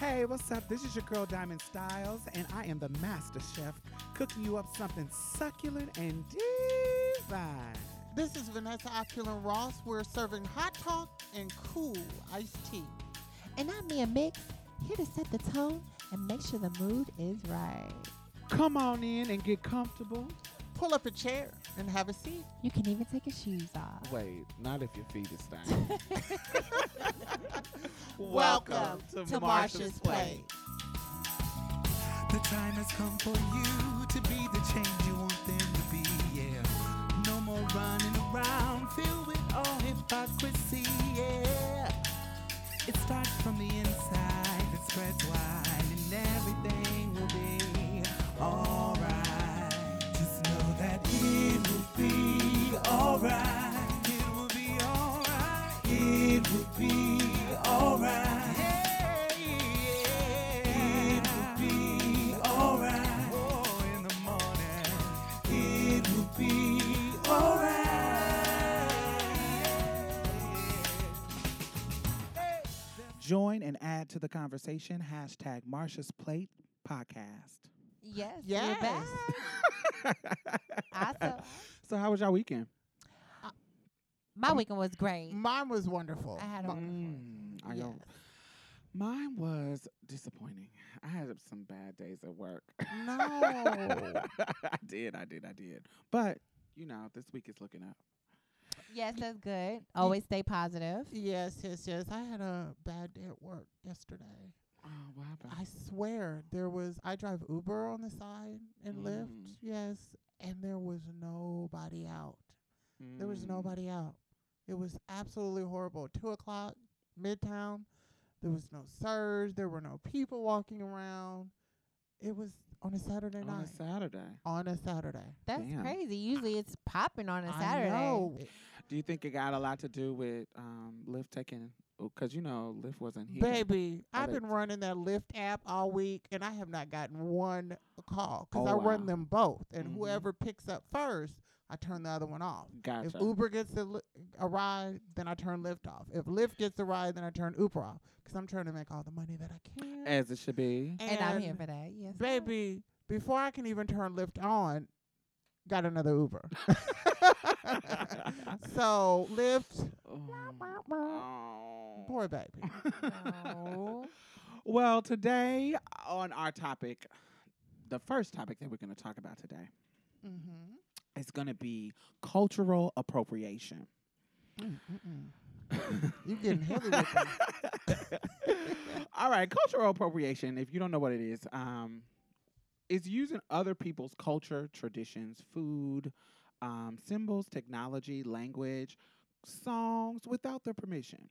Hey, what's up? This is your girl Diamond Styles, and I am the master chef cooking you up something succulent and divine. This is Vanessa Opulent Ross. We're serving hot talk and cool iced tea. And I'm Mia Mix, here to set the tone and make sure the mood is right. Come on in and get comfortable. Pull up a chair and have a seat. You can even take your shoes off. Wait, not if your feet is stank. Welcome to Marsha's Plate. The time has come for you to be the change you want them to be, yeah. No more running around filled with all hypocrisy, yeah. It starts from the inside, it spreads wide, Join and add to the conversation. Hashtag Marsha's Plate Podcast. Yes, Yes. we're back. Awesome. So, how was your weekend? My weekend was great. Mine was wonderful. I had a Mi- wonderful Mm, I yes. don't- Mine was disappointing. I had some bad days at work. No. I did, I did, I did. But, you know, this week is looking up. Yes, that's good. Always stay positive. yes, yes, yes. I had a bad day at work yesterday. Oh, what happened? I swear there was I drive Uber on the side and Lyft, Mm. yes, and there was nobody out. There was Mm. nobody out. It was absolutely horrible. Two o'clock, midtown. There was no surge. There were no people walking around. It was on a Saturday on night. On a Saturday. on a Saturday. That's Damn. crazy. Usually it's popping on a I Saturday. know. Do you think it got a lot to do with um, Lyft taking? Because you know Lyft wasn't here. Baby, Oh, I've been running that Lyft app all week, and I have not gotten one call because Oh, I run them both. And Mhm. whoever picks up first, I turn the other one off. Gotcha. If Uber gets a, li- a ride, then I turn Lyft off. If Lyft gets a ride, then I turn Uber off because I'm trying to make all the money that I can. As it should be. And, I'm here for that. Yes. baby, before I can even turn Lyft on, got another Uber. so lift. Oh. poor baby. No. Well, today on our topic, the first topic that we're going to talk about today mm-hmm. is going to be cultural appropriation. You getting heavy. All right, cultural appropriation, if you don't know what it is, um, is using other people's culture, traditions, food, um, symbols, technology, language, songs without their permission.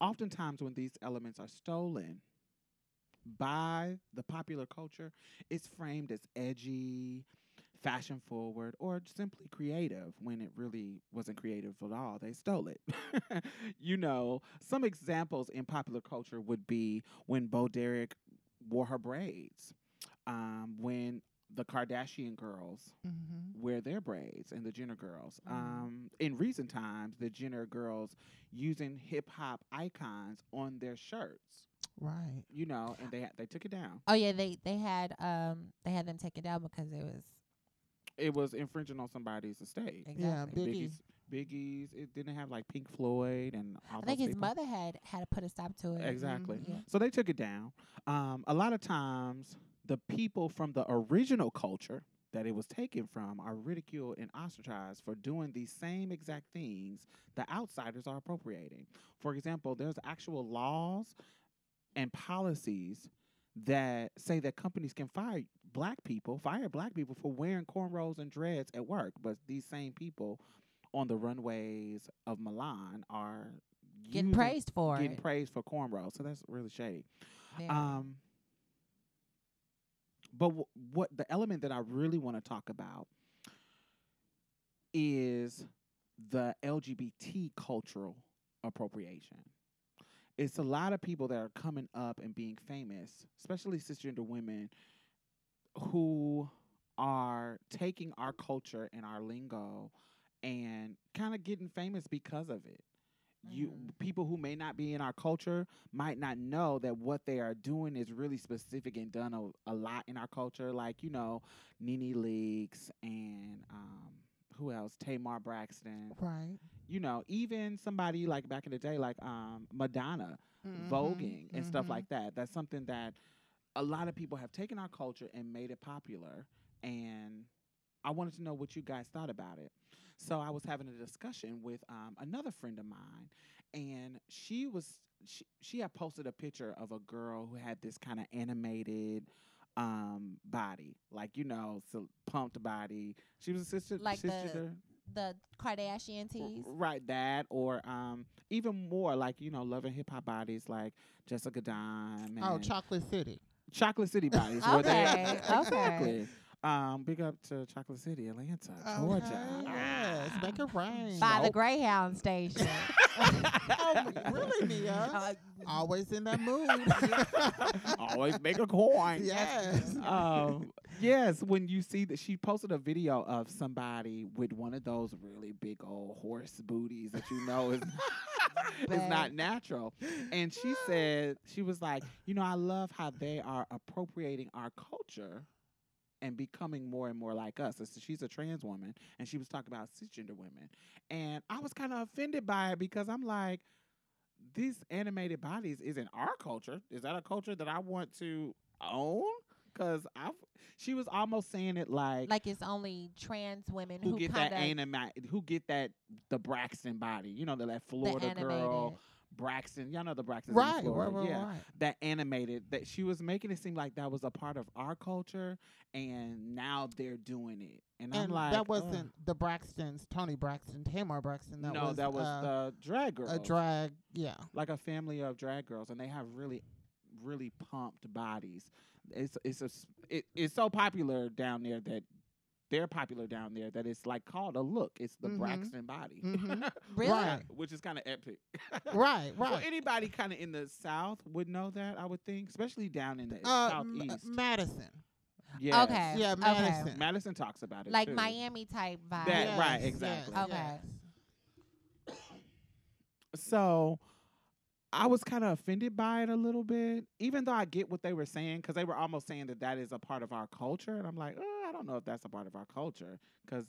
Oftentimes, when these elements are stolen by the popular culture, it's framed as edgy, fashion forward, or simply creative when it really wasn't creative at all. They stole it. you know, some examples in popular culture would be when Bo Derek wore her braids, um, when the Kardashian girls Mm-hmm. wear their braids and the Jenner girls. Mhm. Um, in recent times, the Jenner girls using hip hop icons on their shirts. Right. You know, and they ha- they took it down. Oh yeah, they they had um they had them take it down because it was It was infringing on somebody's estate. exactly. Yeah, Biggie. Biggie's, Biggie's. It didn't have like Pink Floyd and all I think his people. mother had had to put a stop to it. Exactly. Mhm. Yeah. So they took it down. Um, a lot of times, the people from the original culture that it was taken from are ridiculed and ostracized for doing these same exact things the outsiders are appropriating. For example, there's actual laws and policies that say that companies can fire black people, fire black people for wearing cornrows and dreads at work, but these same people on the runways of Milan are Getting using- praised for getting it. praised for cornrows. So that's really shady. Very. Um, but w- what the element that I really want to talk about is the LGBT cultural appropriation. It's a lot of people that are coming up and being famous, especially cisgender women, who are taking our culture and our lingo and kind of getting famous because of it. You Mm. people who may not be in our culture might not know that what they are doing is really specific and done a, a lot in our culture like you know Nene Leakes and um who else Tamar Braxton Right. you know even somebody like back in the day like um Madonna Mhm, voguing and stuff mhm. like that that's something that a lot of people have taken our culture and made it popular and I wanted to know what you guys thought about it. So I was having a discussion with um, another friend of mine, and she was she, she had posted a picture of a girl who had this kind of animated um, body, like you know, so pumped body. She was a sister, Like the sister, The Kardashian r- tees. right? That or um, even more like you know, loving hip hop bodies like Jessica Dime. Oh, Chocolate City. Chocolate City bodies. where they- Okay, okay. Exactly. Um, big up to Chocolate City, Atlanta, Georgia. Okay, Yes, make it rain. By the Nope. Greyhound station. oh, really, Mia? Uh, Always in that mood. Always make a coin. yes. um, yes, when you see that she posted a video of somebody with one of those really big old horse booties that you know is is not natural. And she said she was like, you know, I love how they are appropriating our culture and becoming more and more like us. So she's a trans woman and she was talking about cisgender women. And I was kind of offended by it because I'm like, these animated bodies isn't our culture. Is that a culture that I want to own? Because I, she was almost saying it like, like it's only trans women who, who, get that of anima- who get that the Braxton body, you know, the, that Florida animated. girl Braxton. Y'all know the Braxton, Right, right, right, yeah, right. that animated that she was making it seem like that was a part of our culture, and now they're doing it, and, I'm like, that wasn't the Braxtons, Toni Braxton, Tamar Braxton. That no, was, that was uh, the drag girls, a drag. Yeah. like a family of drag girls, and they have really, really pumped bodies. It's it's a it, it's so popular down there that. They're popular down there that it's like called a look. It's the Mhm. Braxton body, Mhm. Really? Right. which is kind of epic. right. Right. Well, anybody kind of in the South would know that, I would think, especially down in the Uh, M- Southeast. Madison. Yes. Okay. Yeah, okay. Madison. Madison talks about it Like too. Miami type vibe. That- right, exactly. yes, Okay. yes. So I was kind of offended by it a little bit, even though I get what they were saying, because they were almost saying that that is a part of our culture, and I'm like, oh, I don't know if that's a part of our culture, because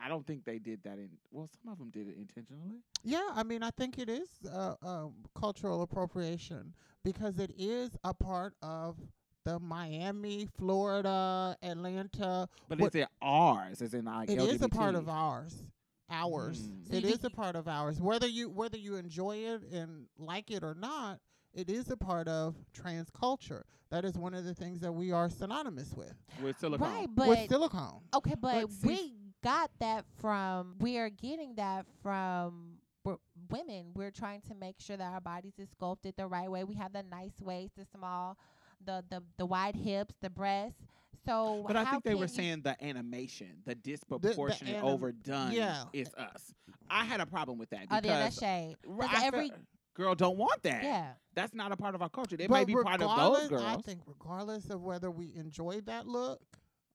I don't think they did that in. Well, some of them did it intentionally. Yeah, I mean, I think it is uh, uh, cultural appropriation because it is a part of the Miami, Florida, Atlanta. But What- is it ours? Is it like It is a part of ours. Ours. Mm. So It you is think- a part of ours. Whether you whether you enjoy it and like it or not, it is a part of trans culture. That is one of the things that we are synonymous with. with silicone. Right, but with silicone. okay, but, But we got that from. We are getting that from w- women. We're trying to make sure that our bodies is sculpted the right way. We have the nice waist, the small, the the the wide hips, the breasts. So, But I think they were you- saying the animation, the disproportionate, anim- overdone yeah. is us. I had a problem with that Oh, then that's because shade. r- I every felt- girl don't want that. yeah, That's not a part of our culture. It but may be part of those girls. I think regardless of whether we enjoy that look,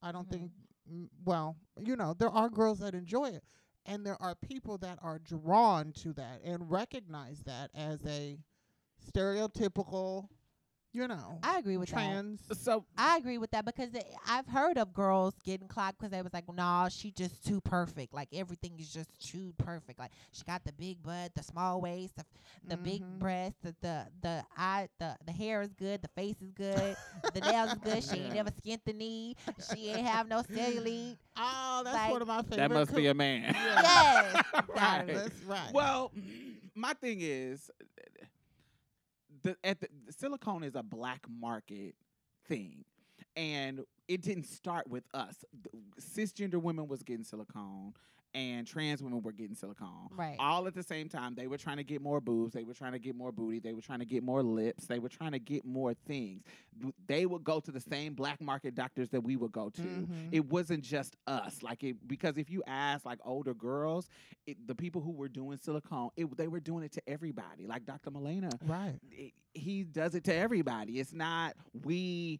I don't Mhm. think. Well, you know, there are girls that enjoy it, and there are people that are drawn to that and recognize that as a stereotypical, you know, I agree with that. trans. so I agree with that because it, I've heard of girls getting clocked because they was like, "Nah, she just too perfect. Like everything is just too perfect. Like she got the big butt, the small waist, the, the big Mhm. breast, the the the eye, the the hair is good, the face is good, the nails is good. She ain't never skinned the knee. She ain't have no cellulite. Oh, that's Like- one of my favorite. that must be a man. Yeah. Yes, right. That's right. Well, my thing is, the at the, silicone is a black market thing, and it didn't start with us. Cisgender women was getting silicone, and trans women were getting silicone. Right. All at the same time, they were trying to get more boobs. They were trying to get more booty. They were trying to get more lips. They were trying to get more things. They would go to the same black market doctors that we would go to Mhm. it wasn't just us like it because if you ask like older girls it, the people who were doing silicone it, they were doing it to everybody like dr Milena right. it, he does it to everybody it's not we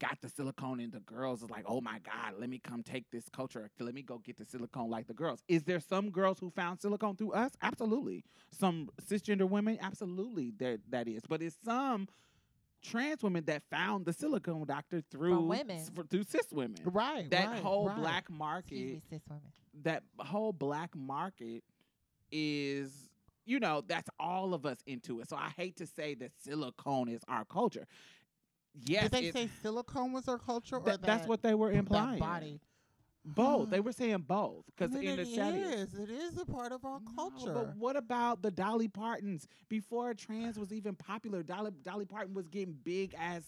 got the silicone and the girls is like, oh my God, let me come take this culture. Let me go get the silicone like the girls. Is there some girls who found silicone through us? Absolutely. Some cisgender women? Absolutely. There that is. But it's some trans women that found the silicone doctor through women. s- for- through cis women. Right. That right, whole right. black Excuse market me, cis women. that whole black market is you know that's all of us into it so i hate to say that silicone is our culture yes Did they it's- say silicone was our culture, or that- that's that- what they were implying body? both they were saying both I because mean, in the it chat is. It is a part of our No, culture. but what about the Dolly Partons? Before trans was even popular, Dolly Dolly Parton was getting big as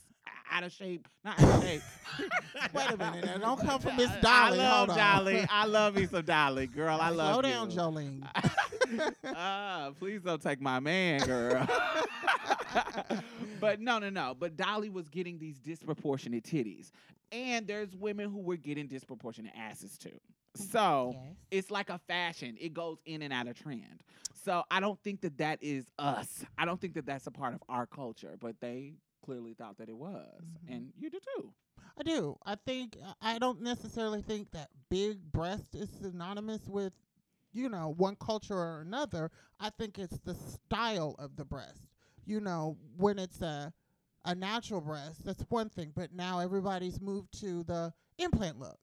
out of shape. Not out of shape. Wait a minute, now, don't come for Miss Dolly. I love. Dolly. I love me some Dolly, girl. I love Slow you. down, Jolene. Ah, please don't take my man, girl. but no, no, no. But Dolly was getting these disproportionate titties. And there's women who were getting disproportionate asses too. So Yes. it's like a fashion. It goes in and out of trend. So I don't think that that is us. I don't think that that's a part of our culture. But they clearly thought that it was, Mhm. and you do too. I do. I think I don't necessarily think that big breast is synonymous with, you know, one culture or another. I think it's the style of the breast. You know, when it's a a natural breast, that's one thing. But now everybody's moved to the implant look.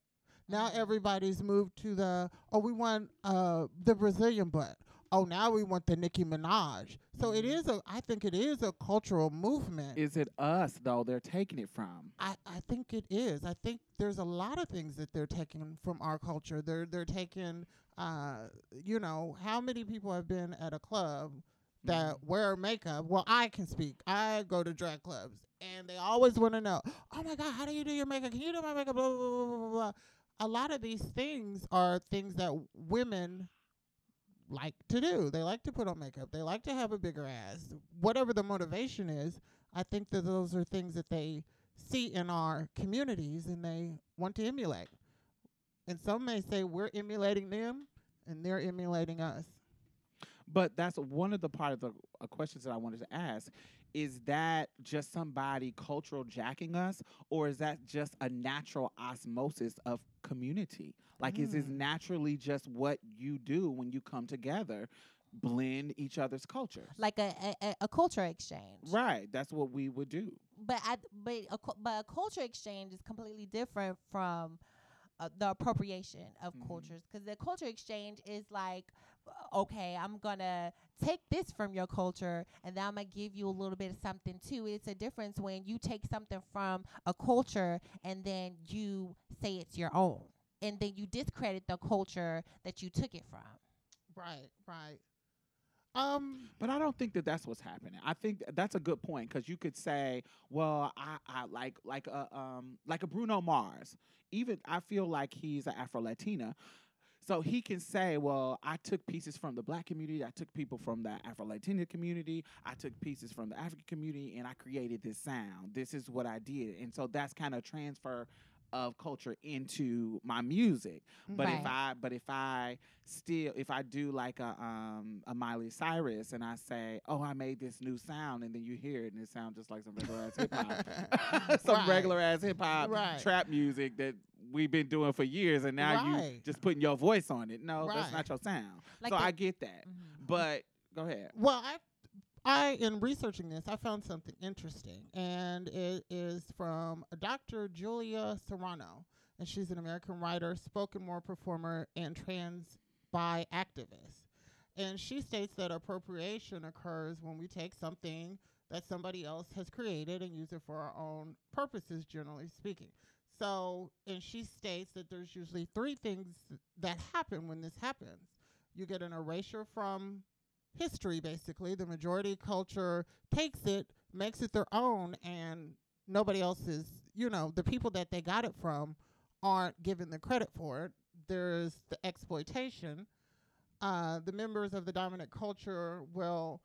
Now Mhm. everybody's moved to the oh we want uh the Brazilian butt. Oh now we want the Nicki Minaj. So it Mhm. is a I think it is a cultural movement. Is it us though? They're taking it from. I, I think it is. I think there's a lot of things that they're taking from our culture. They're they're taking uh you know, how many people have been at a club that mm-hmm. wear makeup? Well, I can speak. I go to drag clubs and they always want to know, "Oh my god, how do you do your makeup? Can you do my makeup?" blah blah blah blah blah. blah. A lot of these things are things that women like to do. They like to put on makeup. They like to have a bigger ass. Whatever the motivation is, I think that those are things that they see in our communities and they want to emulate. And some may say we're emulating them and they're emulating us. But that's one of the part of the uh, questions that I wanted to ask. Is that just somebody cultural jacking us, or is that just a natural osmosis of community? Like, is this Mm. naturally just what you do when you come together, blend each other's cultures? Like a, a, a- culture exchange. right, that's what we would do. but I but a but a culture exchange is completely different from uh, the appropriation of Mhm. cultures because the culture exchange is like okay i'm gonna take this from your culture and then i'm gonna give you a little bit of something too it's a difference when you take something from a culture and then you say it's your own and then you discredit the culture that you took it from Right, right. Um But I don't think that that's what's happening. I think th- that's a good point because you could say, well, I, I like like a um like a Bruno Mars. Even I feel like he's an Afro Latina. So he can say, well, I took pieces from the black community, I took people from the Afro Latina community, I took pieces from the African community, and I created this sound. This is what I did. And so that's kind of transfer of culture into my music. But if I but if I still if I do like a um a Miley Cyrus and I say, Oh, I made this new sound and then you hear it and it sounds just like some regular ass hip hop. some Right. regular ass hip hop Right. trap music that we've been doing for years and now you just putting your voice on it. No, that's not your sound. like so the- I get that. Mhm. But go ahead. Well, I, I in researching this, I found something interesting, and it is from Dr. Julia Serano, and she's an American writer, spoken word performer, and trans bi activist. And she states that appropriation occurs when we take something that somebody else has created and use it for our own purposes, generally speaking. So, and she states that there's usually three things that happen when this happens. You get an erasure from history basically. The majority culture takes it makes it their own and nobody else is you know the people that they got it from aren't given the credit for it. There's the exploitation. Uh, the members of the dominant culture will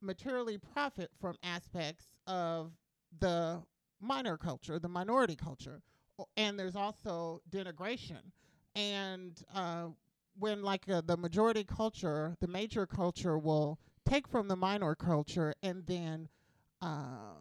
materially profit from aspects of the minor culture the minority culture and there's also denigration. And uh, when like uh, the majority culture, the major culture will take from the minor culture and then, uh,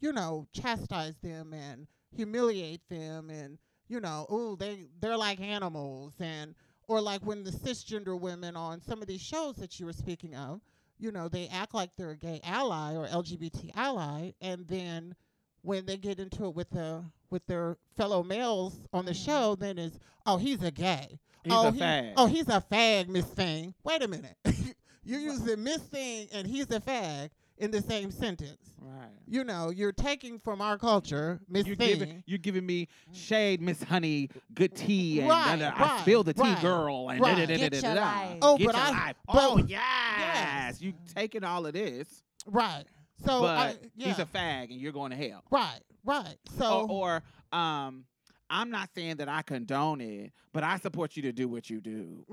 you know, chastise them and humiliate them and you know, oh, they they're like animals and or like when the cisgender women on some of these shows that you were speaking of, you know, they act like they're a gay ally or LGBT ally and then when they get into it with the with their fellow males on the Mhm. show, then is, oh he's a gay. He's oh, a he- fag. Oh, he's a fag, Miss Thing. Wait a minute. You're using Miss Thing and he's a fag in the same sentence. right. You know, you're taking from our culture, Miss You're Thing. giving, you're giving me shade, Miss Honey, good tea, and Right, da- da- I right, spill the tea, right, girl, and right. da- da- da- Get da- da- Oh, Get but your I- life. but- oh yes, yes. you taking all of this, right. So but I, yeah. he's a fag, and you're going to hell. right, right. So or, or um, I'm not saying that I condone it, but I support you to do what you do.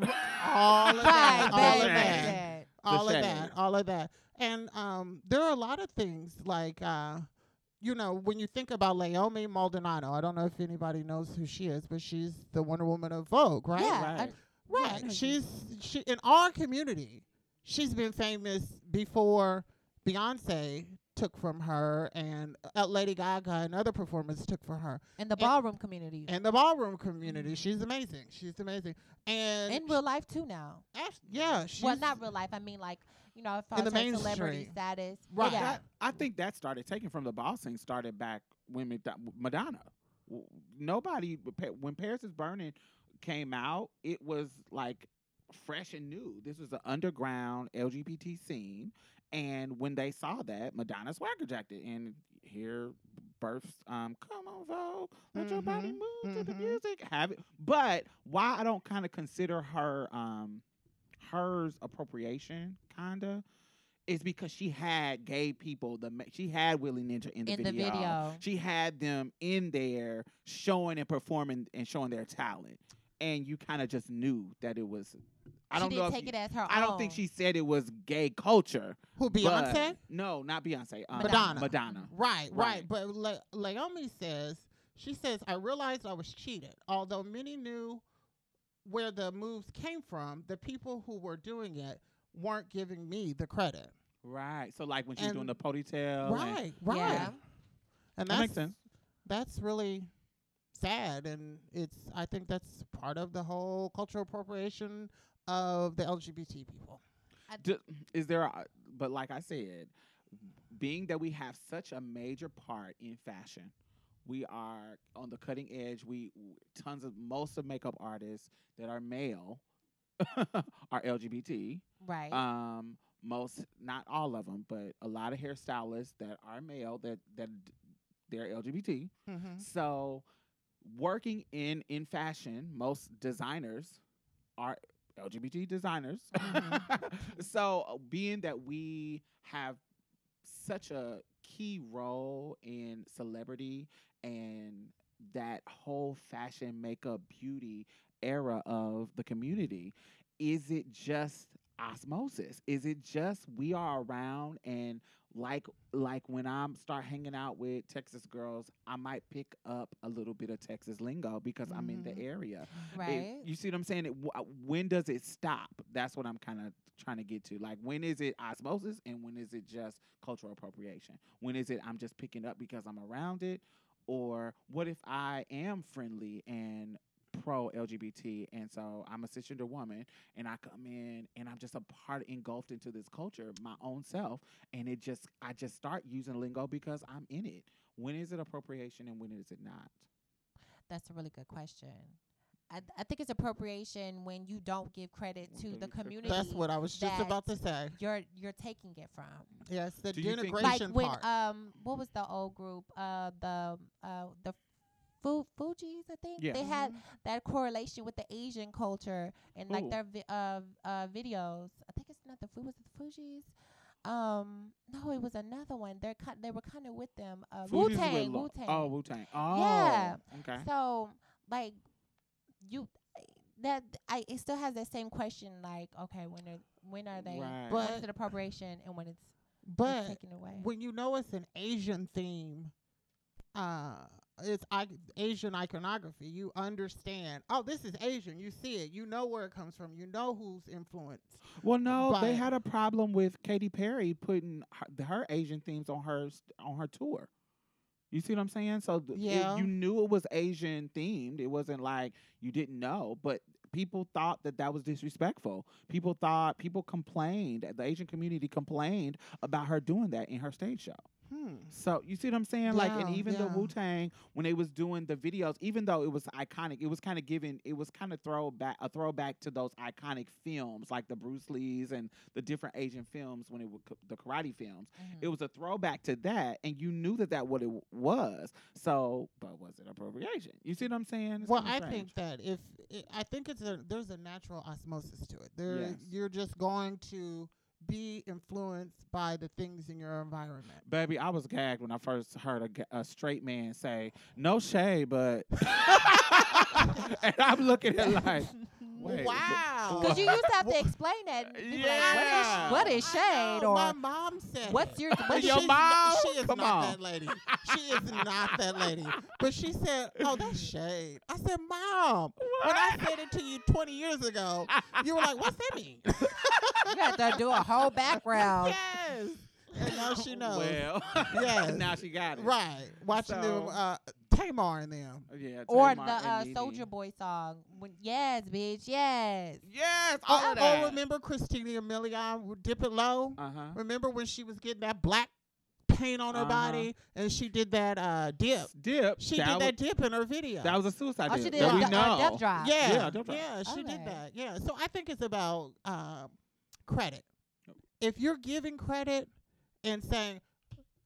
all of that, Right, all of that. that. all of that, all of that. And um, there are a lot of things like, uh, you know, when you think about Leiomy Maldonado, I don't know if anybody knows who she is, but she's the Wonder Woman of Vogue, right? Yeah, Right. I- Right. I know you. she's she in our community. She's been famous before Beyonce took from her, and uh, Lady Gaga and other performers took from her. in the ballroom community. And the ballroom community, she's amazing. She's amazing. And in real life too now. act- yeah, she's well, not real life. I mean, like you know, as far In as the her celebrity status. Right. Yeah. That, I think that started taking from the bossing started back when Madonna. Nobody when Paris is Burning came out, it was like fresh and new. This was an underground LGBT scene, and when they saw that, Madonna swagger jacked it, and here births um come on Vogue, let your body Mhm, move to the mhm. music, have it. But why I don't kind of consider her um hers appropriation kinda is because she had gay people. The she had Willie Ninja in the in the video. video. She had them in there showing and performing and showing their talent, and you kind of just knew that it was. I don't didn't know. take if, it as her I own. don't think she said it was gay culture. who but- Beyonce. no, not Beyonce. Um, Madonna. Madonna. Right, right. Right. But La- Naomi says she says I realized I was cheated. Although many knew where the moves came from, the people who were doing it weren't giving me the credit. Right. So like when she was doing the ponytail. and- right, right. Yeah. And that makes sense. that's really sad and it's I think that's part of the whole cultural appropriation of the LGBT people. D- is there a, but like i said being that we have such a major part in fashion we are on the cutting edge we tons of most of makeup artists that are male are lgbt Right. um most not all of them but a lot of hairstylists that are male that that they're lgbt Mm-hmm. so working in in fashion most designers are lgbt designers. So uh, being that we have such a key role in celebrity and that whole fashion makeup beauty era of the community is it just osmosis? Is it just we are around and like like when I'm start hanging out with Texas girls, I might pick up a little bit of Texas lingo because I'm in the Mhm. area. It- right. you see what I'm saying? It, when does it stop? That's what I'm kind of trying to get to. Like when is it osmosis and when is it just cultural appropriation? When is it I'm just picking up because I'm around it? Or what if I am friendly and pro LGBT and so I'm a cisgender woman and I come in and I'm just a part engulfed into this culture, my own self, and it just I just start using lingo because I'm in it. When is it appropriation and when is it not? That's a really good question. I, I think it's appropriation when you don't give credit to the community. That's what I was just about to say. you're you're taking it from. Yes, the Do you think- Like denigration when um what was the old group uh the uh the Fu- Fugees I think Yeah. they Mm-hmm. had that correlation with the Asian culture and like Ooh. their vi- uh uh videos. I think it's not the Fu was it the Fugees. Um, no, it was another one. They're kind. They were kind of with them. Uh, Wu Fugees is with Tang. Wu Tang. Oh, Wu Tang. Oh, Yeah. Okay. So like you that I it still has that same question like okay when are when are they Right. when But- is it appropriation and when it's, it's but taken away. when you know it's an Asian theme, uh, it's I- Asian iconography. You understand. Oh, this is Asian. You see it. You know where it comes from. You know who's influenced. Well, no, they had a problem with Katy Perry putting her, her Asian themes on her on her tour. You see what I'm saying? So th- it- Yeah. you knew it was Asian themed. It wasn't like you didn't know, but people thought that that was disrespectful. People thought people complained. The Asian community complained about her doing that in her stage show. Hmm. So you see what I'm saying? like, and Yeah, even the. Wu Tang when they was doing the videos, even though it was iconic, it was kind of giving, it was kind of throwback, a throwback to those iconic films like the Bruce Lee's and the different Asian films when it was the karate films. Mhm. It was a throwback to that, and you knew that that what it was. So, but was it appropriation? You see what I'm saying? It's Well, I think that if i I think it's a there's a natural osmosis to it. There, Yes. you're just going to be influenced by the things in your environment. Baby, I was gagged when I first heard a, a straight man say, "No shade," but, and I'm looking at like, wait, wow. Because you used to have to explain that. People like, Yeah. what, is, what is shade? know, Or my mom said what's it. your Your what's your not- mom? she is Come not on. that lady. She is not that lady. But she said, "Oh, that's shade." I said, "Mom, when I said it to you 20 years ago, you were like, what's that mean?" you had to do a whole background. yes. And now she knows. Well, Yes. now she got it. Right. Watching them, So- uh, Tamar and them. Yeah. Or Tamar the and uh, Nene. Soulja Boy song. When, yes, bitch, yes. Yes, all Oh, of oh, that. remember Christina Milian with Dip It Low? Uh huh. Remember when she was getting that black paint on her Uh-huh. body and she did that uh, dip? Dip. She that did was, that dip in her video. That was a suicide Oh, dip. she that did we a, know. uh, Death Drop. yeah, Yeah, Dip Drop. yeah, she Okay. did that. Yeah, so I think it's about um, credit. If you're giving credit and saying,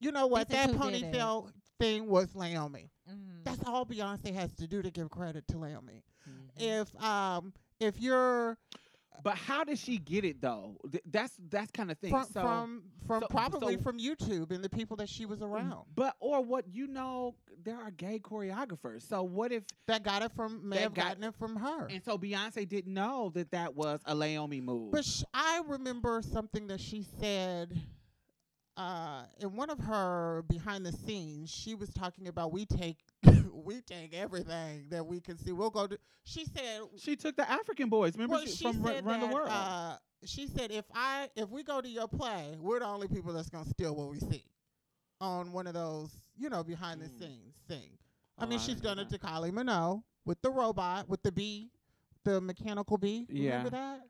you know what, This that is who did it. ponytail thing was Naomi. Mhm. That's all Beyonce has to do to give credit to Naomi. Mhm. If um if you're But how did she get it though? Th- that's that's kind of thing. from so, from from so- probably so- from YouTube and the people that she was around But or what you know, there are gay choreographers. So what if? that got it from may That have got- gotten it from her. And so Beyonce didn't know that that was a Leiomy move. But sh- I remember something that she said uh, in one of her behind the scenes. She was talking about we take we take everything that we can see. We'll go to. She said. she took the African boys. Remember Well, she, she from Run, said Run that, the World. Uh, she said if I if we go to your play, we're the only people that's gonna steal what we see on one of those, you know, behind the Mm. scenes thing. I Oh, mean, I she's done it to Kylie Minogue with the robot, with the bee, the mechanical bee. Yeah. Remember that?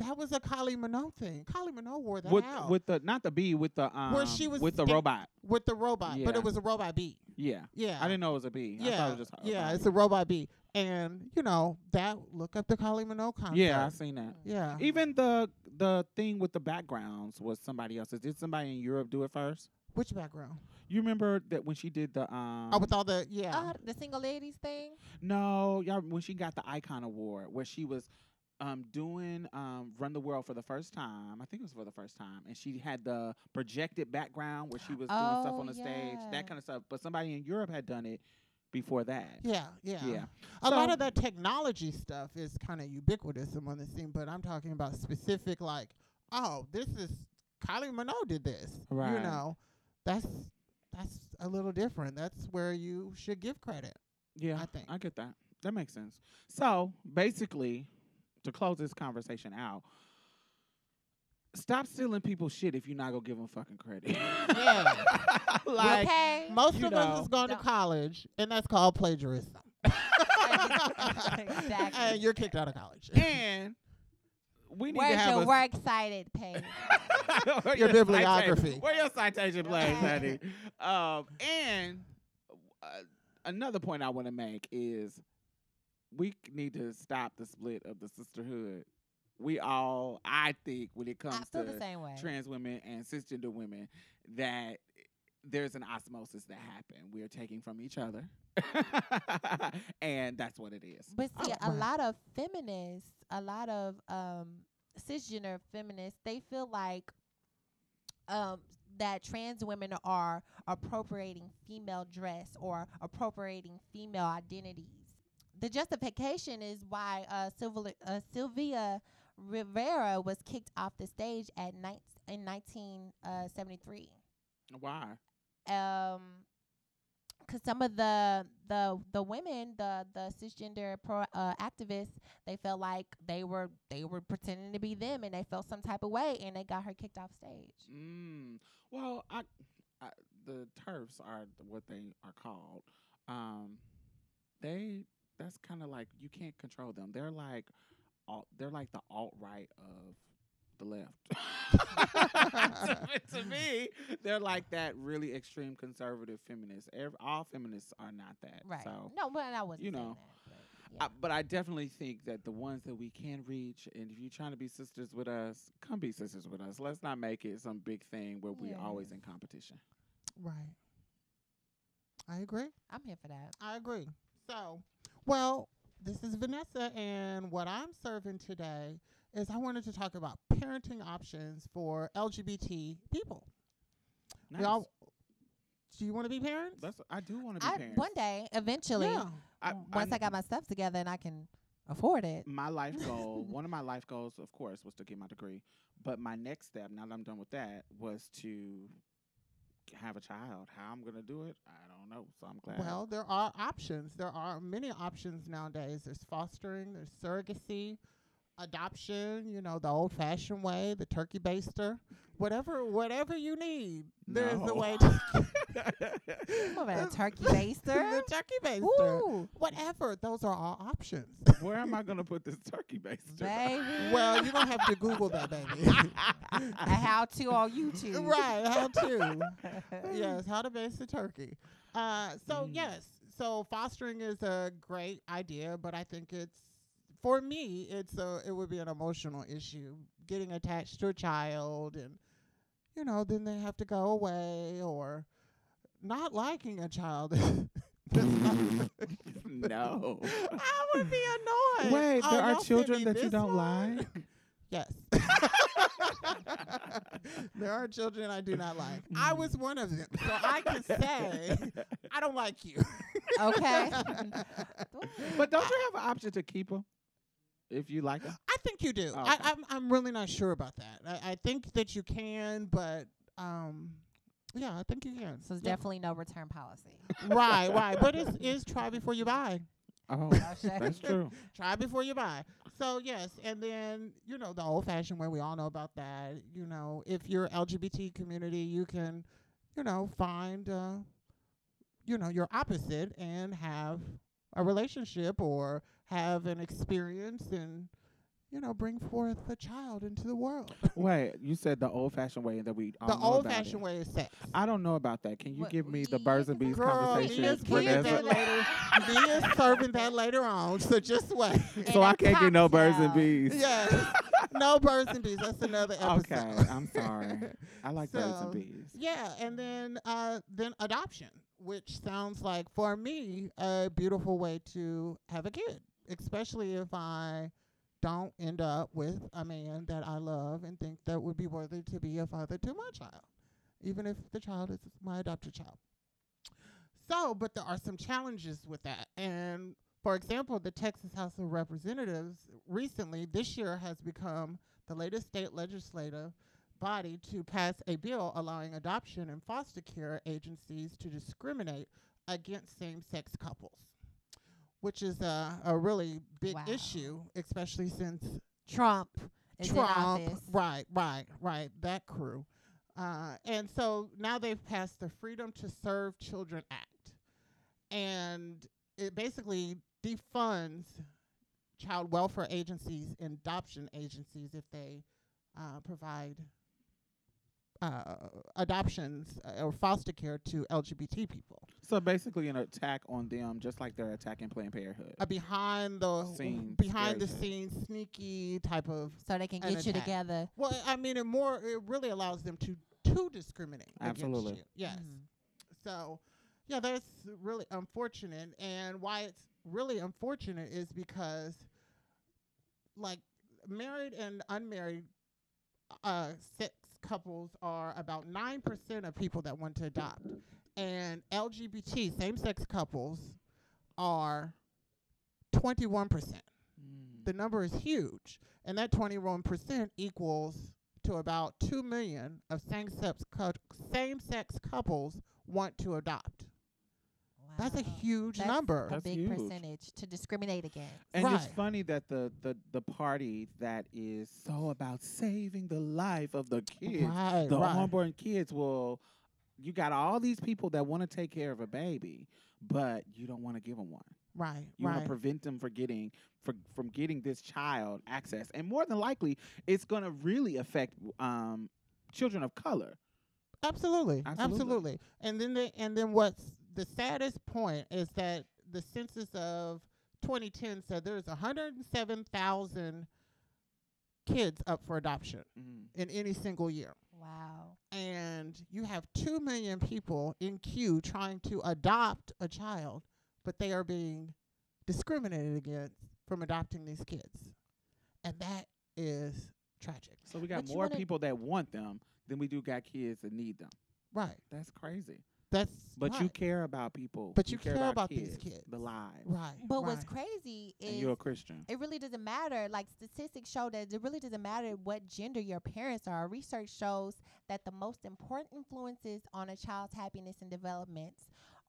That was a Kylie Minogue thing. Kylie Minogue wore that with out with the not the bee with the um she was with the sta- robot. with the robot, but it was a robot bee. Yeah. Yeah, I didn't know it was a bee. I Yeah, thought it was just a yeah, body. it's a robot bee, and you know that. Look up the Kylie Minogue concept. Yeah, I seen that. yeah. Even the the thing with the backgrounds was somebody else's. Did somebody in Europe do it first? Which background? You remember that when she did the um oh, with all the yeah. Uh, the single ladies thing. No, y'all when she got the icon award where she was um doing um Run the World for the first time. I think it was for the first time. And she had the projected background where she was doing stuff Oh, on the stage, that kind of stuff. But somebody in Europe had done it before that. Yeah, yeah. Yeah. A lot of that technology stuff is kind of ubiquitous on the scene, but I'm talking about specific, like, oh, this is Kylie Minogue did this. Right. You know, that's that's a little different. That's where you should give credit. Yeah, I think. I get that. That makes sense. So basically, to close this conversation out, stop stealing people's shit if you're not gonna give them fucking credit. Yeah. like okay. Most you of us know, has gone to don't- college, and that's called plagiarism. Exactly. and you're kicked out of college. and we need to Where's have your a work cited page? Where Your bibliography. Where your citation plays, Okay. honey. Um, and uh, another point I want to make is we need to stop the split of the sisterhood. We all, I think, when it comes to the same way. trans women and cisgender women, that there's an osmosis that happen. We are taking from each other, and that's what it is. But see, Oh, a right. lot of feminists, a lot of um, cisgender feminists, they feel like um, that trans women are appropriating female dress or appropriating female identities. The justification is why uh, Sylvia, uh, Sylvia Rivera was kicked off the stage at night in 1973 Why? um because some of the the the women the the cisgender pro uh, activists they felt like they were they were pretending to be them and they felt some type of way and they got her kicked off stage Mm. Well, I I, the TERFs are what they are called. Um, they that's kind of like you can't control them. They're like alt, they're like the alt right of the left. to, to me, they're like that really extreme conservative feminists. Ev all feminists are not that. Right. So no, but I wasn't you saying know, that. But, I, but I definitely think that the ones that we can reach, and if you're trying to be sisters with us, come be sisters with us. Let's not make it some big thing where we're always Yes. in competition. Right. I agree. I'm here for that. I agree. So, well, this is Vanessa, and what I'm serving today is I wanted to talk about parenting options for LGBT people. Nice. We all, do you want to be parents? That's I do want to be I, parents. one day, eventually, yeah. I, once I, got my stuff together and I can afford it. my life goal, one of my life goals, of course, was to get my degree. But my next step, now that I'm done with that, was to have a child. How I'm gonna do it, I don't know. So I'm glad. Well, there are options. There are many options nowadays. There's fostering, there's surrogacy, adoption, you know, the old fashioned way, the turkey baster. Whatever whatever you need. There's a way to What about a the- turkey the turkey baster. Woo, Whatever. Those are all options. Where am I gonna put this turkey baster? baby. well, you don't have to Google that, baby. a how to on YouTube. right, how to. yes, how to baste a turkey. Uh, so Mm. yes, so fostering is a great idea, but I think it's for me, it's a it would be an emotional issue getting attached to a child, and you know, then they have to go away or not liking a child. no. I would be annoyed. Wait, Oh, there are children that you don't one? like. Yes. there are children I do not like. I was one of them. So I can say I don't like you. Okay. But don't you have an option to keep them if you like them? I think you do. Oh, I, okay. I'm I'm really not sure about that. I, I think that you can, but um yeah, I think you can. So it's Yeah. definitely no return policy. right, right. But it's is try before you buy. Oh, that's true. Try before you buy. So yes, and then you know the old fashioned way. We all know about that. You know, if you're LGBT community, you can, you know, find, uh, you know, your opposite and have a relationship or have an experience and, you know, bring forth a child into the world. Wait, you said the old-fashioned way that we all the know old about fashioned it. way is sex. I don't know about that. Can you What- give me the birds and bees Girl, conversation? Mia's bringing that later. Mia's serving that later on. So just wait. so I And a can't get no birds and cocktail. bees. yes. No birds and bees. That's another episode. Okay, I'm sorry. I like birds and bees. Yeah, and then uh, then adoption, which sounds like for me a beautiful way to have a kid, especially if I don't end up with a man that I love and think that would be worthy to be a father to my child, even if the child is my adopted child. So, but there are some challenges with that. And for example, the Texas House of Representatives recently this year has become the latest state legislative body to pass a bill allowing adoption and foster care agencies to discriminate against same sex couples, which is a, a really big Wow. issue, especially since Trump is Trump, right, right, right, that crew. Uh, and so now they've passed the Freedom to Serve Children Act, and it basically defunds child welfare agencies and adoption agencies if they uh, provide uh, adoptions uh, or foster care to LGBT people. So basically, an attack on them, just like they're attacking Planned Parenthood. A behind the Scene, behind the scenes sneaky type of So they can An get you together. Well, I mean, it more it really allows them to to discriminate Absolutely. against you. Yes. Mhm. So, yeah, that's really unfortunate. And why it's really unfortunate is because, like, married and unmarried uh, sex couples are about nine percent of people that want to adopt, and LGBT same sex couples are twenty one percent Mm. the number is huge, and that 21% equals to about 2 million of same-sex cou- same-sex couples want to adopt. That's a huge That's number. A That's big huge. percentage to discriminate against. And it's funny that the, the, the party that is so about saving the life of the kids, right, the right. unborn kids, will you got all these people that want to take care of a baby, but you don't want to give them one. Right. You want to prevent them from getting for, from getting this child access, and more than likely, it's going to really affect um, children of color. Absolutely, Absolutely. absolutely. And then the, and then what's the saddest point is that the census of 2010 said there's 107,000 kids up for adoption mm-hmm. in any single year. Wow. And you have 2 million people in queue trying to adopt a child, but they are being discriminated against from adopting these kids. And that is tragic. So we got But more people that want them than we do got kids that need them. Right. That's crazy. That's But you care about people. But you care about these kids. the lives. right. But what's crazy is And you're a Christian. it really doesn't matter. Like statistics show that it really doesn't matter what gender your parents are. Research shows that the most important influences on a child's happiness and development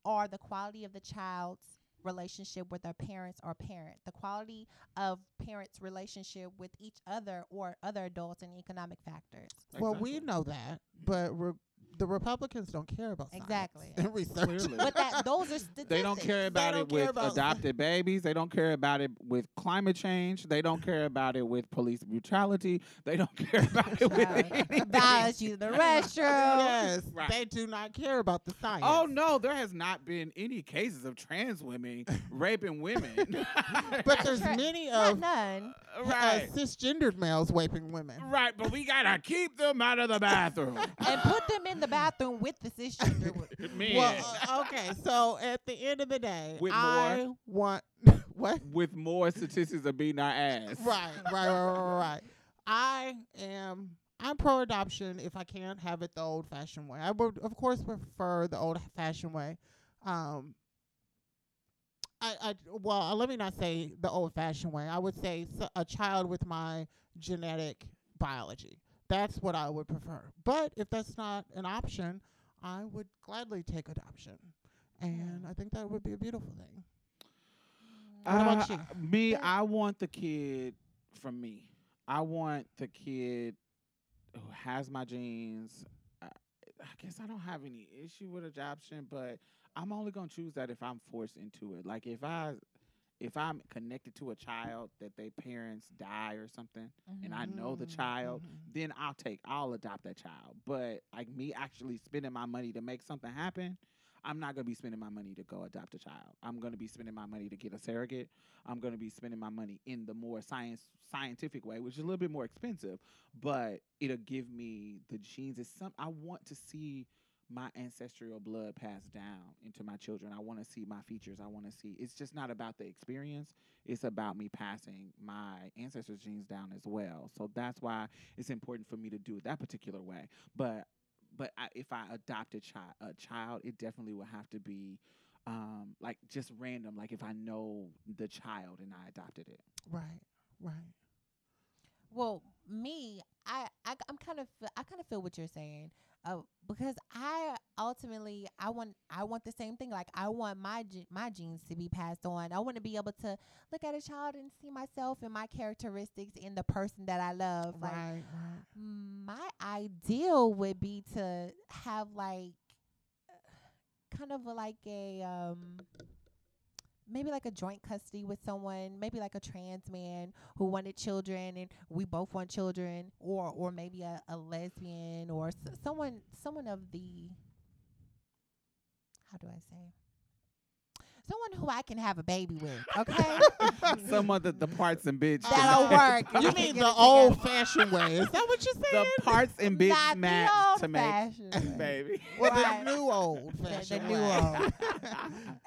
are the quality of the child's relationship with their parents or parent, the quality of parents' relationship with each other or other adults and economic factors. Well, we know that, but re- the Republicans don't care about science Exactly. and research. Clearly. But that those are statistics. They don't care about don't it care with about- adopted babies. They don't care about it with climate change. They don't care about it with police brutality. They don't care about it with Child. anything. Violence in the restroom. yes, Right. they do not care about the science. Oh no, there has not been any cases of trans women raping women. but there's Tra- many of none. uh, right. cisgendered males raping women. Right, but we gotta keep them out of the bathroom. and put them in the bathroom with the wo- Men. Well, uh, okay, so at the end of the day, With I want what? with more statistics of beating our ass. Right, right, right, right, right. I am. I'm pro adoption if I can't have it the old fashioned way. I would, of course, prefer the old fashioned way. Um, I, I, well, uh, let me not say the old fashioned way. I would say a child with my genetic biology. That's what I would prefer. But if that's not an option, I would gladly take adoption. And I think that would be a beautiful thing. What about Uh, you? Me, I want the kid from me. I want the kid who has my genes. I, I guess I don't have any issue with adoption, but I'm only gonna choose that if I'm forced into it. Like if I, if I'm connected to a child that their parents die or something, and I know the Mm, child, mhm. then I'll take, I'll adopt that child. But like me actually spending my money to make something happen, I'm not gonna be spending my money to go adopt a child. I'm gonna be spending my money to get a surrogate. I'm gonna be spending my money in the more science scientific way, which is a little bit more expensive, but it'll give me the genes. It's some I want to see my ancestral blood passed down into my children. I want to see my features. I want to see. It's just not about the experience. It's about me passing my ancestors' genes down as well. So that's why it's important for me to do it that particular way. But but I, if I adopt a child, a child, it definitely would have to be um, like just random. Like if I know the child and I adopted it. Right, right. Well, me, I, I I'm kind of I kind of feel what you're saying. Uh, because I ultimately I want I want the same thing. Like I want my my genes to be passed on. I want to be able to look at a child and see myself and my characteristics in the person that I love. Like right. my ideal would be to have like kind of like a um maybe like a joint custody with someone maybe like a trans man who wanted children and we both want children or or maybe a, a lesbian or s- someone someone of the how do i say someone who i can have a baby with okay Some of the, the parts and bits. that'll match. work You We mean the old fashioned way? Is that what you're saying? the parts and bits Not match the to make baby. Well, Right. the new old The- the fashioned new way. old.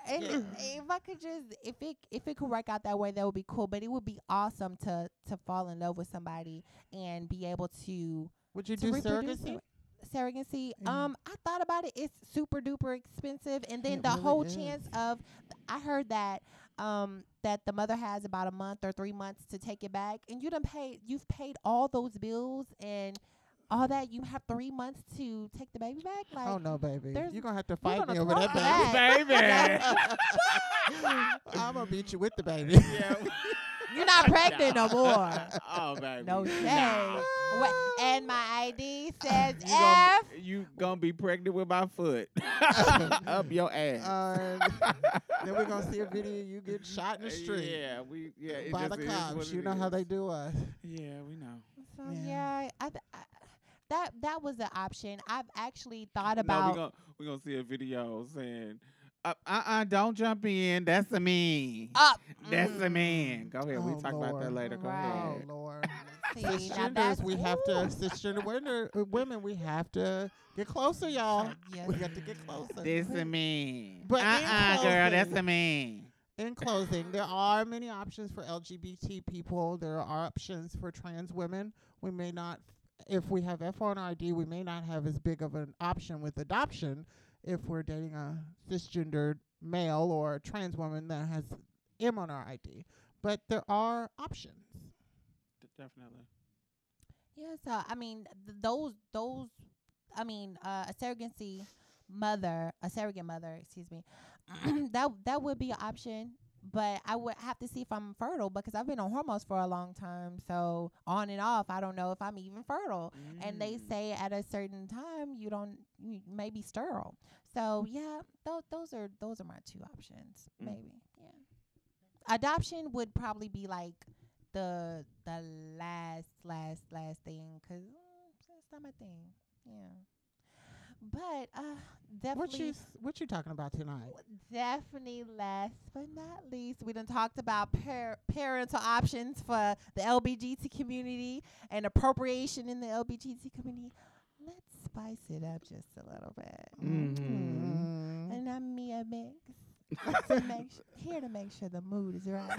and Yeah. if I could just if it if it could work out that way, that would be cool. But it would be awesome to to fall in love with somebody and be able to Would you to do reproduce surrogacy? It. surrogacy. Yeah. Um, I thought about it. It's super duper expensive, and then It the really whole is. chance of I heard that um that the mother has about a month or three months to take it back, and you done paid you've paid all those bills and all that. You have three months to take the baby back. Like, oh no, baby! You're gonna have to fight me over that baby. baby. I'm gonna beat you with the baby. yeah. You're not pregnant no more. Oh, baby. No shade. Nah. What, and my ID says You gonna, F. you gonna be pregnant with my foot up your ass. Uh, then we're gonna see a video of you get shot in the street Yeah, we yeah. it by just the cops. You it know how they do us. Yeah, we know. So Yeah. yeah, I, th- I, that that was an option. I've actually thought no, about. we gonna we gonna see a video saying, uh, uh, uh don't jump in. That's a me. up. That's a Mm. man. Go ahead. we Oh, talk about that later. Go Right. Oh ahead. Lord. See, Cisgenders, we have to ooh. cisgender women, women, we have to get closer, y'all. Yes. We have to get closer. This a man. But uh in uh girl, that's closing- a man. In closing, there are many options for LGBT people. There are options for trans women. We may not, if we have F on our ID, we may not have as big of an option with adoption if we're dating a cisgendered male or a trans woman that has M on our ID. But there are options. Definitely. Yeah, so I mean, th- those those, I mean, uh, a surrogacy mother, a surrogate mother, excuse me, that that would be an option. But I would have to see if I'm fertile because I've been on hormones for a long time. So on and off, I don't know if I'm even fertile. And they Mm. say at a certain time you don't, you may be sterile. So yeah, th- those are those are my two options. Mm. Maybe, yeah. Adoption would probably be like the the last last last thing 'cause mm, that's not my thing. Yeah, but uh, What you what you talking about tonight? Definitely last but not least, we done talked about par- parental options for the LBGT community and appropriation in the LBGT community. Let's spice it up just a little bit. Mhm. Mm. And I'm Mia Mix. to make s- here to make sure the mood is right.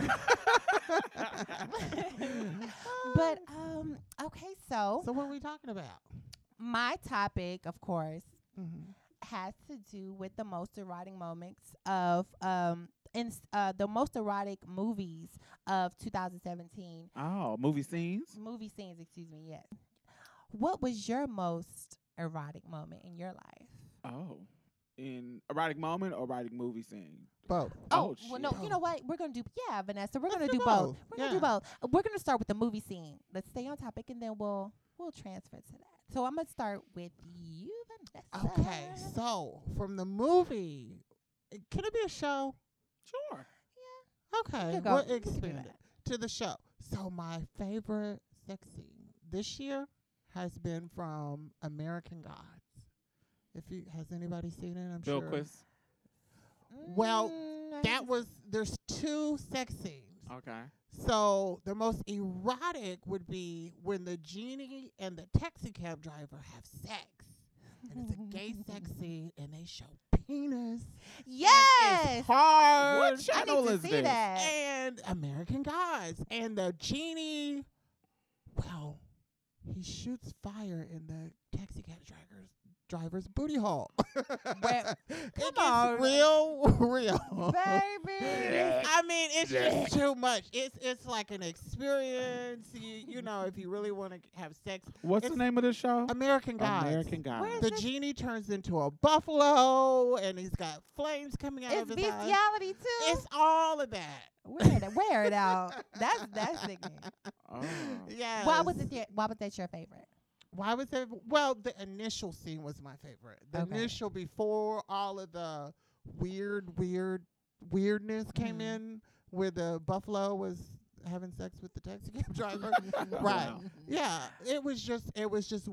but um okay, so So what are we talking about? my topic, of course, Mm-hmm. has to do with the most erotic moments of um in uh the most erotic movies of 2017 Oh, movie scenes. movie scenes excuse me yes what was your most erotic moment in your life Oh, in erotic moment or erotic movie scene. Both. Oh, well no shit. you know what we're gonna do yeah vanessa we're Let's gonna do do both, both. we're gonna do both we're gonna start with the movie scene let's stay on topic and then we'll we'll transfer to that so i'm gonna start with you vanessa Okay, so from the movie, can it be a show? Sure. Yeah. Okay, You go. we'll You can do expand it to the show. So my favorite sex scene this year has been from American Gods. If you has anybody seen it, I'm Bill sure. Quiz. Well, Mm, That was there's two sex scenes. Okay. So the most erotic would be when the genie and the taxi cab driver have sex. And it's a gay sex scene and they show penis. Yes. Hard. What I channel is this? that. and American Gods. And the genie, well, he shoots fire in the taxi cab driver's driver's booty hole. Where- it come gets on. real, real. Baby. I mean, it's just too much. It's it's like an experience. You you know, if you really want to have sex, What's the name of the show? American Gods. American Gods. The this- genie turns into a buffalo, and he's got flames coming out It's of his eyes. bestiality too. It's all of that. wear it, wear it out. That's that's sickening. Oh. Yeah. Why was it? Your, why was that your favorite? Why was it? Well, the initial scene was my favorite. The Okay. initial before all of the weird, weird, weirdness came Mhm. in, where the buffalo was having sex with the taxi cab driver. right. Wow. Yeah. It was just. It was just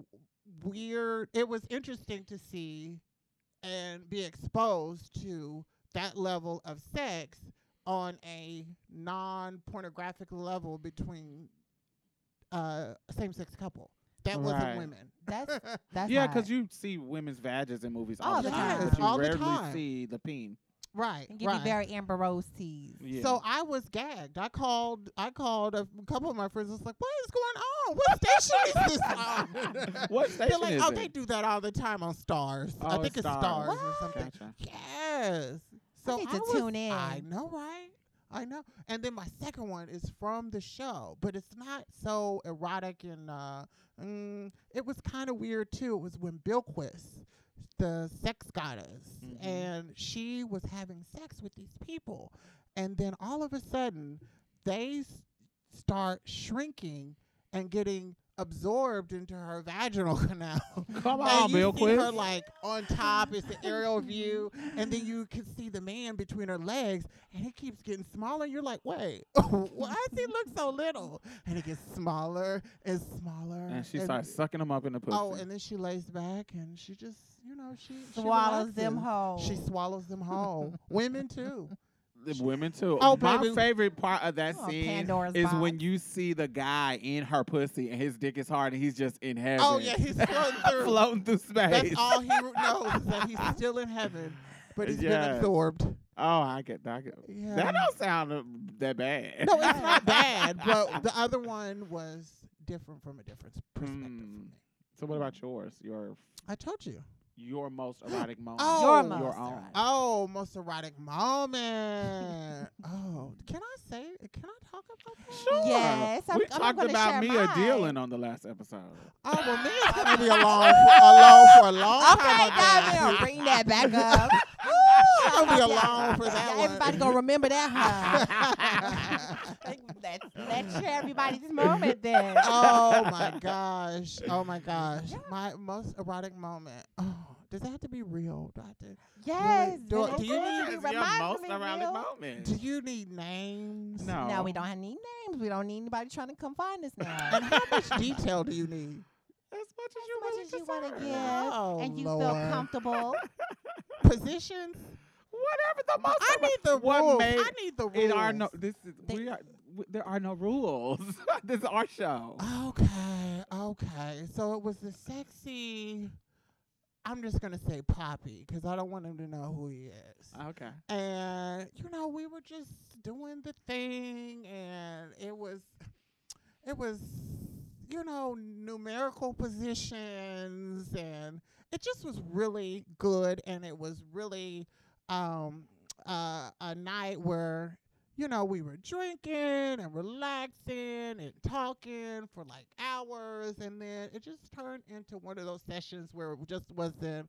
weird. It was interesting to see and be exposed to that level of sex on a non-pornographic level between uh, same-sex couple. That wasn't Right. women. That's that's Yeah, hot. because you see women's vages in movies all, All the the time, time. but you All the rarely time. see the peen. right. and give right. you very Amber Rose tease. Yeah. So I was gagged. I called. I called a couple of my friends. I was like, "What is going on? What station is this on?" what station They're like, is "Oh, it? they do that all the time on Starz. I Oh, think it's Starz. Starz or something." Gotcha. Yes. So need to was- tune in. I know, right? I know. And then my second one is from the show, but it's not so erotic and uh mm, it was kind of weird too. It was when Bilquis, the sex goddess, Mhm. and she was having sex with these people. And then all of a sudden, they s- start shrinking and getting absorbed into her vaginal canal. Come on, you Bill see Quiz. her like on top. It's the aerial view, and then you can see the man between her legs, and he keeps getting smaller. You're like, wait, why does he look so little? And it gets smaller and smaller. and she starts sucking them up in the pussy. Oh, and then she lays back, and she just, you know, she she Swallows them whole. She swallows them whole. Women too. The women too. Oh, My baby. favorite part of that Oh, scene Pandora's is box. when you see the guy in her pussy and his dick is hard and he's just in heaven. Oh yeah, he's floating through. floating through space. That's all he knows is that he's still in heaven, but he's been Yes. absorbed. Oh, I get that. I get- Yeah. That don't sound uh, that bad. No, it's not bad, but the other one was different from a different perspective for Mm. me. So what about yours? Your I told you. Your most erotic moment. Oh. Your Your most own. erotic. Oh, most erotic moment. oh, can I say? Can I talk about that? Sure. Yes, I'm- we I'm talked about share Mia mine. dealing on the last episode. Oh well, me is gonna be alone for, alone for a long Okay, time. on God, that. we'll bring that back up. She's gonna be alone for that Yeah, one. Everybody gonna remember that, huh? let's, let's share everybody's moment then. oh my gosh. Oh my gosh. My most erotic moment. Oh, does that have to be real? Do I have to, yes. Do- then do you need- gonna be It's your most me, erotic moment. do you need names? No. No, we don't have any names. We don't need anybody trying to come find us now. And how much detail do you need? As much as as you, much as you want to give, Oh, and you Lord. feel comfortable. Positions? Whatever the most. I ero- need the what rules. made- I need the rules. It are no. This is They- we are. W- there are no rules. this is our show. Okay, okay. So it was the sexy. I'm just gonna say Poppy because I don't want him to know who he is. Okay. and you know we were just doing the thing and it was it was you know numerical positions and it just was really good and it was really um uh, a night where you know we were drinking and relaxing and talking for like hours and then it just turned into one of those sessions where it just wasn't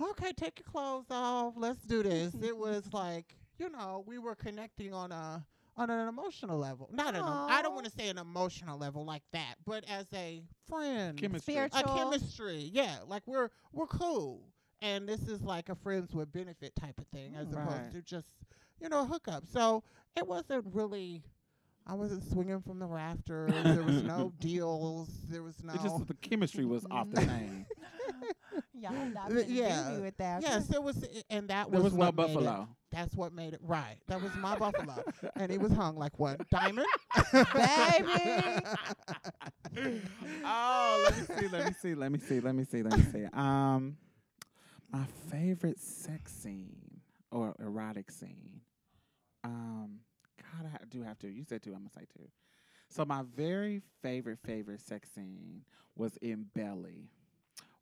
okay, take your clothes off. Let's do this. it was like, you know, we were connecting on a on an emotional level. Not an I don't want to say an emotional level like that, but as a friend, Chemistry. Spiritual. a chemistry. Yeah, like we're we're cool. And this is like a friends with benefit type of thing as Mm, opposed to just, you know, a hookup. So it wasn't really I wasn't swinging from the rafters. there was no deals. There was no It just the chemistry was off the chain. Y'all not gonna yeah. with that. Yes, it was, and that There was, was no what made it- buffalo. That's what made it right. That was my buffalo, and he was hung like what diamond, Baby. oh, let me see, let me see, let me see, let me see, let me see. Um, my favorite sex scene or erotic scene. Um, God, I do have to. You said two. I'm gonna say two. So my very favorite favorite sex scene was in Belly.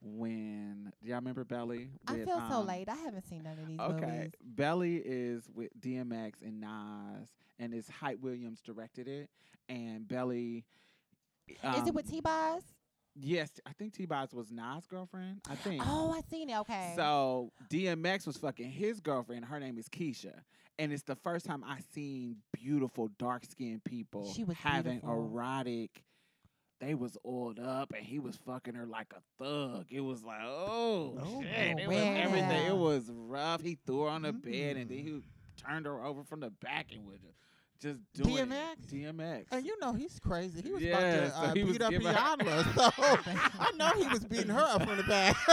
When do y'all remember Belly? I with, feel so um, late. I haven't seen none of these Okay, movies. Belly is with DMX and Nas, and it's Hype Williams directed it, and Belly. Is um, it with T-Boz? Yes, I think T Boz was Nas' girlfriend. I think. Oh, I seen it. Okay. So DMX was fucking his girlfriend. Her name is Keisha, and it's the first time I seen beautiful dark skinned people She was having beautiful. erotic. They was oiled up, and he was fucking her like a thug. It was like, oh, Oh, shit! It was everything. It was rough. He threw her on the bed, and then Mm. he turned her over from the back and was just doing it. DMX? DMX. and you know he's crazy. He was Yeah, about to so uh, he beat up Iyanla, so I know he was beating her up from the back.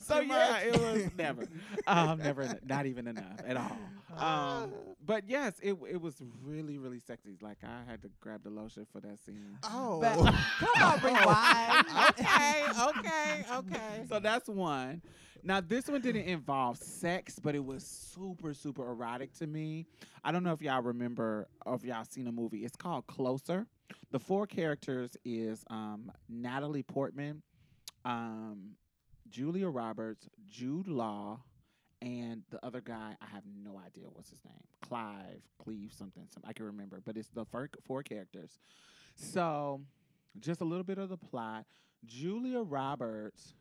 so yeah, it was never, um, never, not even enough at all. Um, but yes, it it was really really sexy. Like I had to grab the lotion for that scene. oh, But- Come on, rewind. okay, okay, okay. So that's one. Now this one didn't involve sex, but it was super super erotic to me. I don't know if y'all remember or if y'all seen a movie. It's called Closer. The four characters is um, Natalie Portman, um, Julia Roberts, Jude Law, and the other guy. I have no idea what's his name. Clive, Cleve, something. Some I can remember, but it's the fir- four characters. So, just a little bit of the plot. Julia Roberts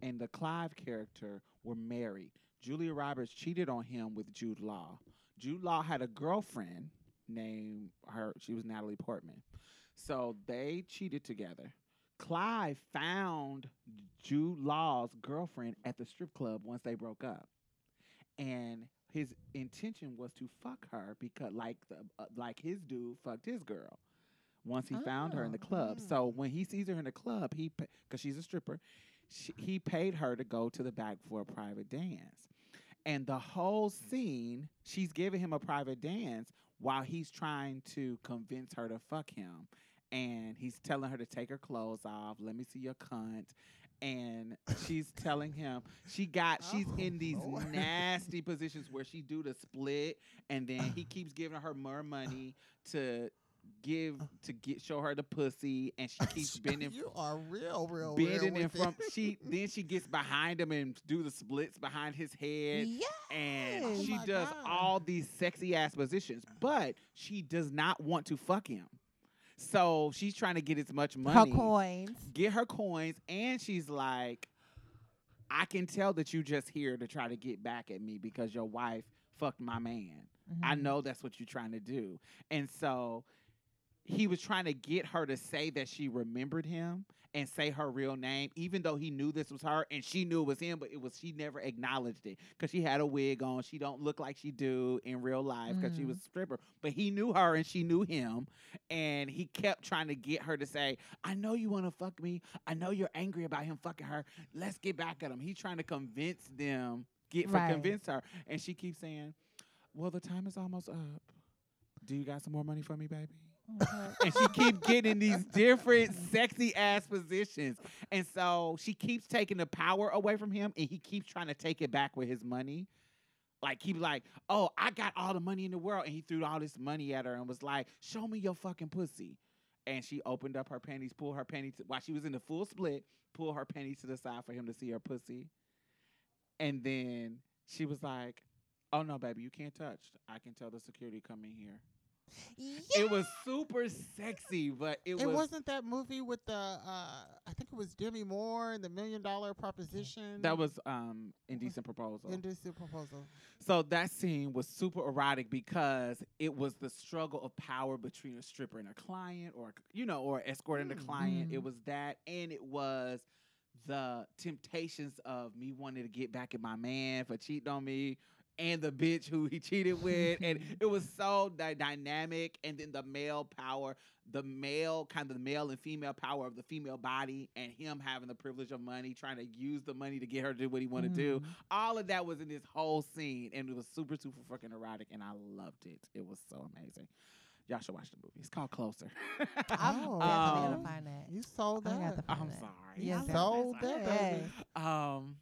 and the Clive character were married. Julia Roberts cheated on him with Jude Law. Jude Law had a girlfriend named her. She was Natalie Portman. So they cheated together. Clive found Jude Law's girlfriend at the strip club once they broke up, and his intention was to fuck her because, like, the, uh, like his dude fucked his girl. Once he found her in the Oh. club, so when he sees her in the club, he because she's a stripper, she, he paid her to go to the back for a private dance. And the whole mm. scene, she's giving him a private dance while he's trying to convince her to fuck him. And he's telling her to take her clothes off. Let me see your cunt. And she's telling him she got oh, she's Oh, in these Lord. nasty positions where she do the split and then he keeps giving her more money to give to get show her the pussy and she keeps bending You are real, real, bending real in it. she then she gets behind him and do the splits behind his head Yeah. and Oh she does God. all these sexy ass positions but she does not want to fuck him so she's trying to get as much money, Her coins. get her coins and she's like i can tell that you just here to try to get back at me because your wife fucked my man I Mhm. know that's what you're trying to do. And so he was trying to get her to say that she remembered him and say her real name, even though he knew this was her and she knew it was him, but it was she never acknowledged it because she had a wig on. She don't look like she do in real life because she Mhm. was a stripper. But he knew her and she knew him, and he kept trying to get her to say, "I know you want to fuck me. I know you're angry about him fucking her. Let's get back at him." He's trying to convince them, get for Right. convince her, and she keeps saying, "Well, the time is almost up. Do you got some more money for me, baby?" Mhm. and she keep getting these different sexy ass positions. And so she keeps taking the power away from him and he keeps trying to take it back with his money. Like he was like, Oh, I got all the money in the world. And he threw all this money at her and was like, Show me your fucking pussy. And she opened up her panties, pulled her panties while she was in the full split, pulled her panties to the side for him to see her pussy. And then she was like, Oh no, baby, you can't touch. I can tell the security come in here. It was super sexy, but it, It was wasn't that movie with the uh I think it was Demi Moore and the Million Dollar Proposition. that was um indecent proposal. Indecent Proposal. so that scene was super erotic because it was the struggle of power between a stripper and a client, or you know, or escorting the Mm. client. It Mm. was that, and it was the temptations of me wanting to get back at my man for cheating on me. And the bitch who he cheated with, and it was so dy- dynamic. And then the male power, the male kind of the male and female power of the female body, and him having the privilege of money, trying to use the money to get her to do what he wanted to do Mhm. all of that was in this whole scene, and it was super, super fucking erotic, and I loved it. It was so amazing. Y'all should watch the movie. It's called Closer. I'm Oh. definitely gonna Um, find that. You sold I got that. the I'm find sorry. Yes, I'm sold sorry. that, baby. Um,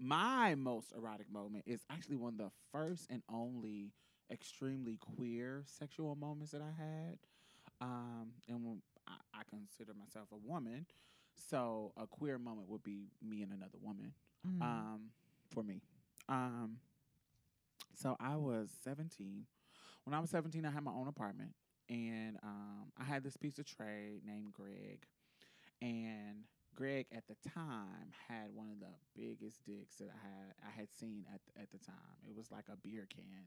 my most erotic moment is actually one of the first and only extremely queer sexual moments that I had. Um, and when I, I consider myself a woman, so a queer moment would be me and another woman. Mm. um, for me. Um, so I was 17. When I was 17, I had my own apartment, and um, I had this piece of trade named Greg. And Greg at the time had one of the biggest dicks that I had I had seen at at the time. It was like a beer can.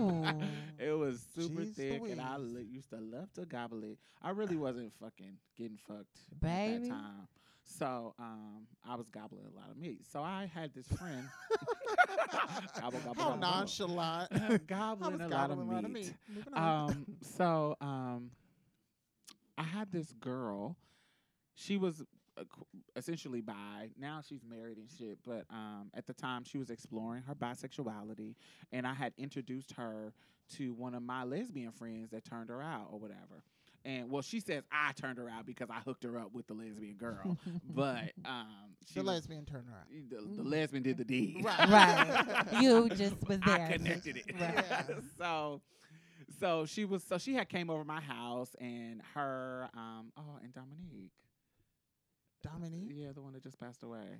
Ooh. it was super Jeez thick, and I li- used to love to gobble it. I really wasn't fucking getting fucked at that time. So um, I was gobbling a lot of meat. So I had this friend. gobble, gobble, How gobble, gobble. nonchalant. gobbling a lot of gobbling a lot of meat. meat. Moving on. Um, so um, I had this girl. She was uh, essentially bi. Now she's married and shit. But um, at the time, she was exploring her bisexuality, and I had introduced her to one of my lesbian friends that turned her out or whatever. And well, she says I turned her out because I hooked her up with the lesbian girl, but um, she the was- lesbian turned her out. the, the lesbian did the deed. Right. right. You just was there. I connected it. Right. so so she was so she had came over my house and her um oh and Dominique. Dominique, Yeah, the one that just passed away.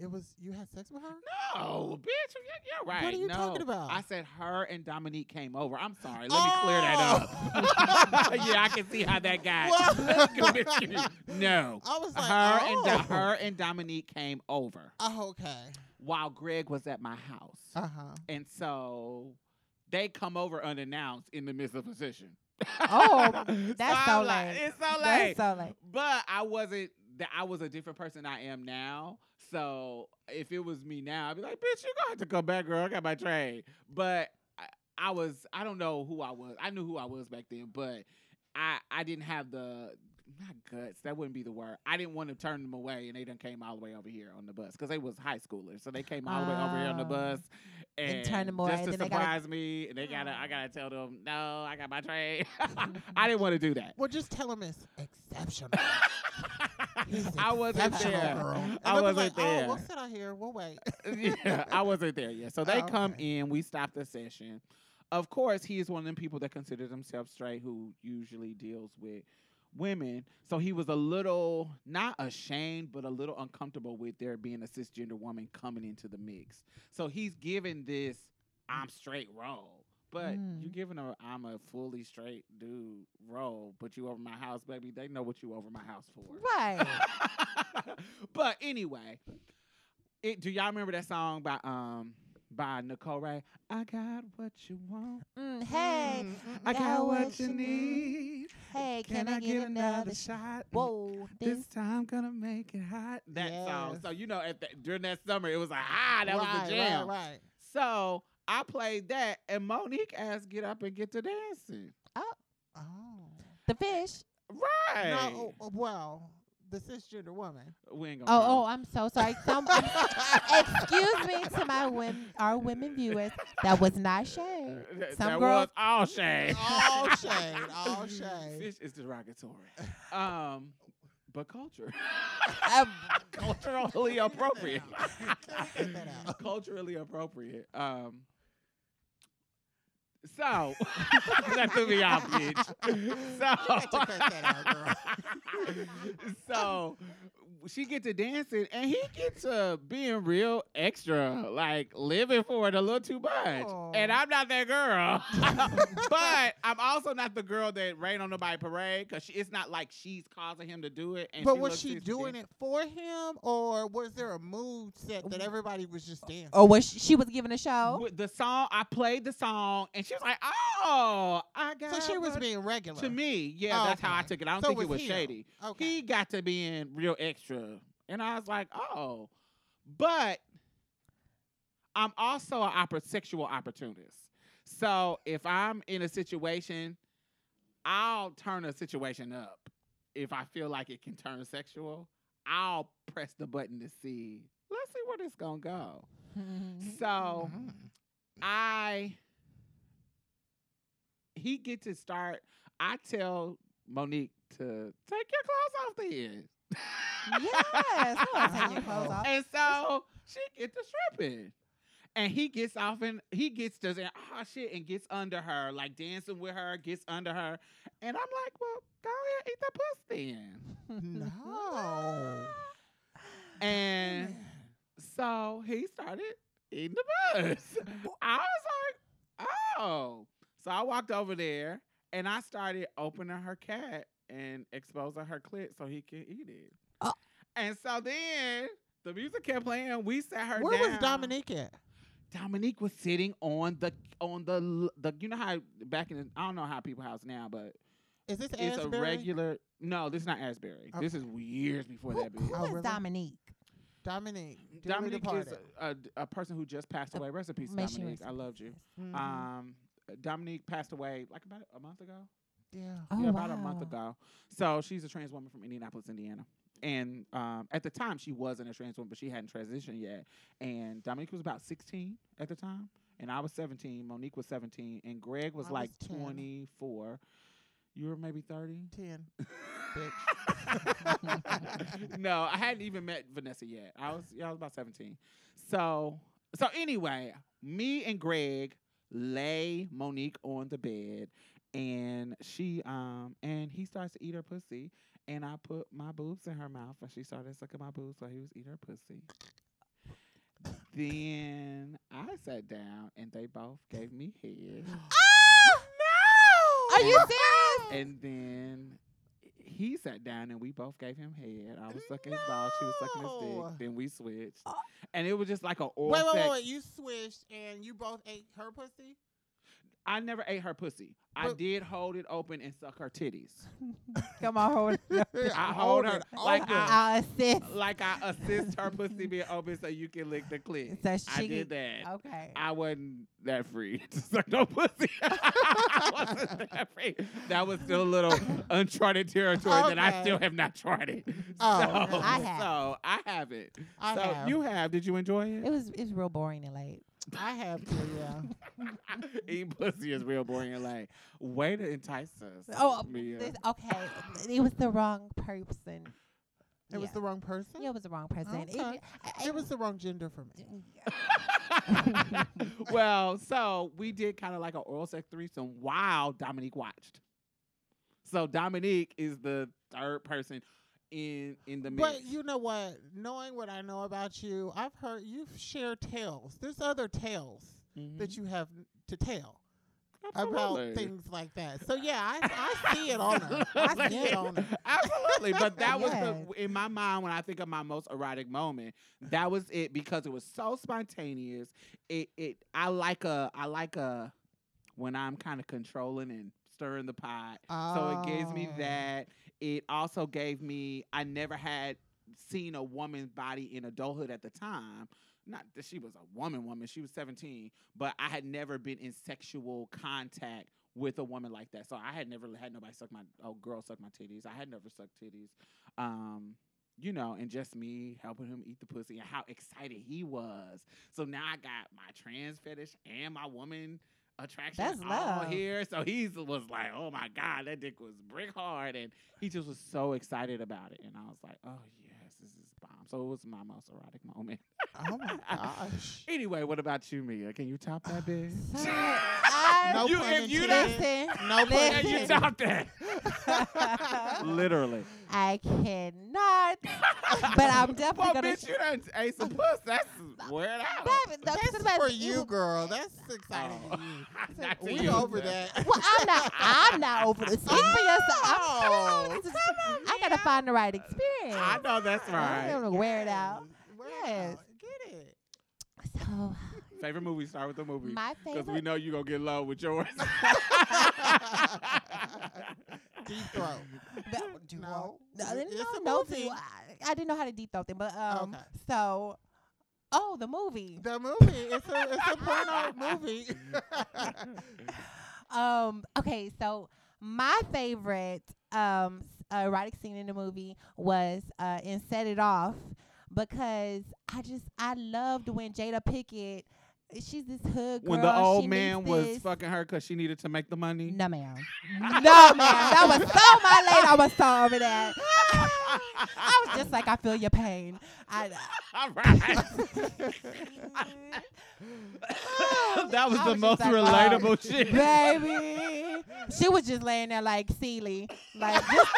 it was you had sex with her? No, bitch, you're, you're right. What are you no. talking about? I said her and Dominique came over. I'm sorry. Let me clear that up. yeah, I can see how that got What? No. I was like, her oh. and Do- her and Dominique came over Oh, okay. while Greg was at my house. Uh huh. And so they come over unannounced in the midst of a session. Oh, that's so I'm like, late. It's so late. That's so late. But I wasn't that I was a different person I am now. So if it was me now, I'd be like, bitch, you're gonna have to come back, girl. I got my train. But I, I was I don't know who I was. I knew who I was back then, but I I didn't have the not guts. That wouldn't be the word. I didn't want to turn them away, and they done came all the way over here on the bus because they was high schoolers. So they came all the way over here on the Oh. bus and, And turn them away, just to they gotta- surprise me. And they gotta I gotta tell them no, I got my train. I didn't want to do that. Well, just tell them it's exceptional. I wasn't there. girl. I wasn't like, there. Oh, we'll sit out here. We'll wait. yeah, I wasn't there yet. So they Oh, come okay. in, we stop the session. Of course, he is one of them people that considers themselves straight who usually deals with women. So he was a little not ashamed, but a little uncomfortable with there being a cisgender woman coming into the mix. So he's given this I'm straight role. But you Mm. giving a I'm a fully straight dude role, but you over my house, baby. They know what you over my house for. Right. but anyway, it, do y'all remember that song by um by Nicole Wray? I got what you want. Mm, hey, Mm, I Got got what what you you need. hey, can, I get another? sh- shot? Whoa, This this. time gonna make it hot. That song. So you know, at the, during that summer, it was like ah, that was the jam. Right, right. So I played that, and Monique asked, "Get up and get to dancing." Oh. oh, The fish. Right. No, oh, well, the cisgender woman. We ain't gonna. Oh, know. oh, I'm so sorry. Some, excuse me to my women, our women viewers. That was not shade. That, Some that girls- was all shade. all shade, all shade. Fish is derogatory. Um, but culture. Um, Culturally appropriate. Cut that out. Culturally appropriate. Um. So that threw me off, bitch. got to cut that out, So, so she get to dancing, and he gets to being real extra, like living for it a little too much. And I'm not that girl, but I'm also not the girl that rain on nobody parade because it's not like she's causing him to do it. And But she was she doing dick. it for him, or was there a mood set that everybody was just dancing? or was she, she was giving a show? With the song? I played the song, and she was like, "Oh, I got." so she was being regular. to me. Yeah, Oh, that's how I took it. I don't So think it was was shady. Okay. He got to being real extra, and I was like, "Oh," but I'm also an oppor- sexual opportunist. So if I'm in a situation, I'll turn a situation up. If I feel like it can turn sexual, I'll press the button to see. Let's see where this gonna go. So. I he get to start. I tell Monique to take your clothes off then. Yes, come take your clothes off. And so she gets to stripping. And he gets off and he gets to say, oh shit, and gets under her, like dancing with her, gets under her. And I'm like, well, go ahead, eat the pussy then. No. And so he started eating the bus. I was like, oh. So I walked over there and I started opening her cat and exposing her clit so he could eat it. Oh. And so then the music kept playing. We sat her Where down. was Dominique at? Dominique was sitting on the on the the you know how back in the, I don't know how people house now, but Is this it's a regular. No, this is not Asbury. This is years before Who, that. who. Oh, is really? Dominique? Dominique. Dominique is a, a, a person who just passed away. Rest in peace, Dominique. I loved you. peace. Mhm. Um, Dominique passed away like about a month ago. Yeah. Oh, yeah, about a month ago. So she's a trans woman from Indianapolis, Indiana. And um, at the time, she wasn't a trans woman, but she hadn't transitioned yet. And Dominique was about 16 at the time, and I was 17. Monique was 17, and Greg was I like was 24. You were maybe 30. Ten. no, I hadn't even met Vanessa yet. I was yeah, I was about 17. So so anyway, me and Greg lay Monique on the bed and she um and he starts to eat her pussy and I put my boobs in her mouth and she started sucking my boobs while he was eating her pussy. then I sat down and they both gave me head. Oh no! Are you serious? And then he sat down and we both gave him head. I was sucking his balls, she was sucking his dick. Then we switched. Oh. And it was just like a oral Wait, wait, wait, wait. You switched and you both ate her pussy? I never ate her pussy. I did hold it open and suck her titties. Come on, hold it. I hold her like. I- I'll assist. Like I assist her pussy being open so you can lick the clit. So I did that. Okay. I wasn't that free to suck no pussy. I wasn't that free. That was still a little uncharted territory that I still have not charted. Oh, so. I have. So I have it. I so have. you have. Did you enjoy it? It was it's real boring and late. I have to, yeah. Eating pussy is real boring and like way to entice us. Oh, uh, Mia. this, okay. It was the wrong person. It was Yeah. the wrong person. Yeah, it was the wrong person. It- Okay. I- It was the wrong gender for me. well, so we did kind of like an oral sex threesome while Dominique watched. So Dominique is the third person in in the mix. But you know what? Knowing what I know about you, I've heard you've shared tales. There's other tales Mhm. that you have to tell Absolutely. about things like that. So yeah, I, I see it on her. I see it on her. Absolutely, but that was Yes. the in my mind when I think of my most erotic moment. That was it because it was so spontaneous. It it I like a I like a when I'm kind of controlling and stirring the pot. So it gives me Oh. that. It also gave me I never had seen a woman's body in adulthood at the time. Not that she was a woman woman, she was 17, but I had never been in sexual contact with a woman like that. So I had never had nobody suck my oh girl suck my titties. I had never sucked titties. Um you know, and just me helping him eat the pussy and how excited he was. So now I got my trans fetish and my woman attraction That's all love. here. So he was like, "Oh my god, that dick was brick hard," and he just was so excited about it. And I was like, "Oh yes, this is bomb." So it was my most erotic moment. Oh my gosh. Anyway, what about you, Mia? Can you top that, bitch? No You- pun if you intended. listen, No pun Can you top that? Literally. I cannot, but I'm definitely Well, gonna. bitch, you done ate some puss. That's weird out. Baby, the- That's for you, girl. That's exciting Oh. to you. We you, over sir. that. Well, I'm not. I'm not over the. Speak for yourself. I'm, Oh, come on, this come on, I gotta Mia. find the right experience. I know that's right. I'm gonna wear it out. Wear it Yes. out. Get it. So Favorite movie? Start with the movie. my favorite. Because we know you're going to get low with yours. Deep throat. That- do No. I- No, It's no, a no. I, I didn't know how to deep throat them, but um, Okay. so, oh, the movie. The movie. It's a it's a porno movie. Um, okay, so my favorite um erotic scene in the movie was uh in Set It Off because I just I loved when Jada Pinkett she's this hood girl. when the old she man was this- fucking her because she needed to make the money. No ma'am. no ma'am. That was so my lady. I was so over that. I was just like, I feel your pain. I, All right. that was I the was most just like, oh, relatable shit. baby. She was just laying there like Celie, like just,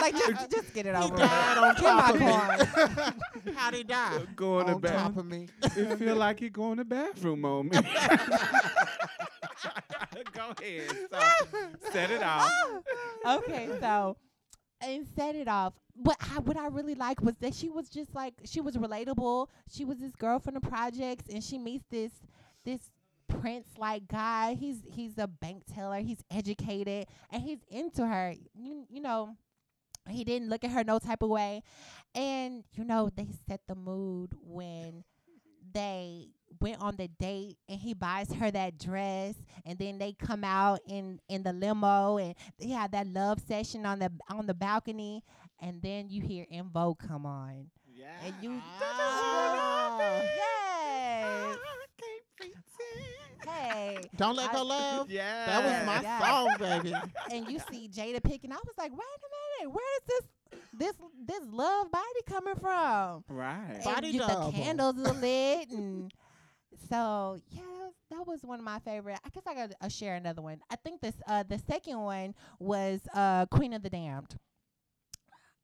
like just, just get it he over. died with. on Get my top point. of me. How'd he die? Going to on bed. top of me. It feel like he going to bathroom on me. Go ahead. So, set it off. okay, so and set it off. What I, what I really liked was that she was just like she was relatable. She was this girl from the projects, and she meets this this prince like guy. He's he's a bank teller. He's educated, and he's into her. You you know. He didn't look at her no type of way. And, you know, they set the mood when they went on the date and he buys her that dress and then they come out in in the limo and they have that love session on the on the balcony and then you hear En Vogue come on. Yeah. And you. Yes. Hey. Don't let go, love. Yeah. That was my Yeah. song, baby. and you see Jada Pinkett. I was like, wait a minute, where is this this this love body coming from? Right. And Body you- the candles are lit, and so yeah, that was, that was one of my favorite. I guess I got to share another one. I think this uh the second one was uh Queen of the Damned.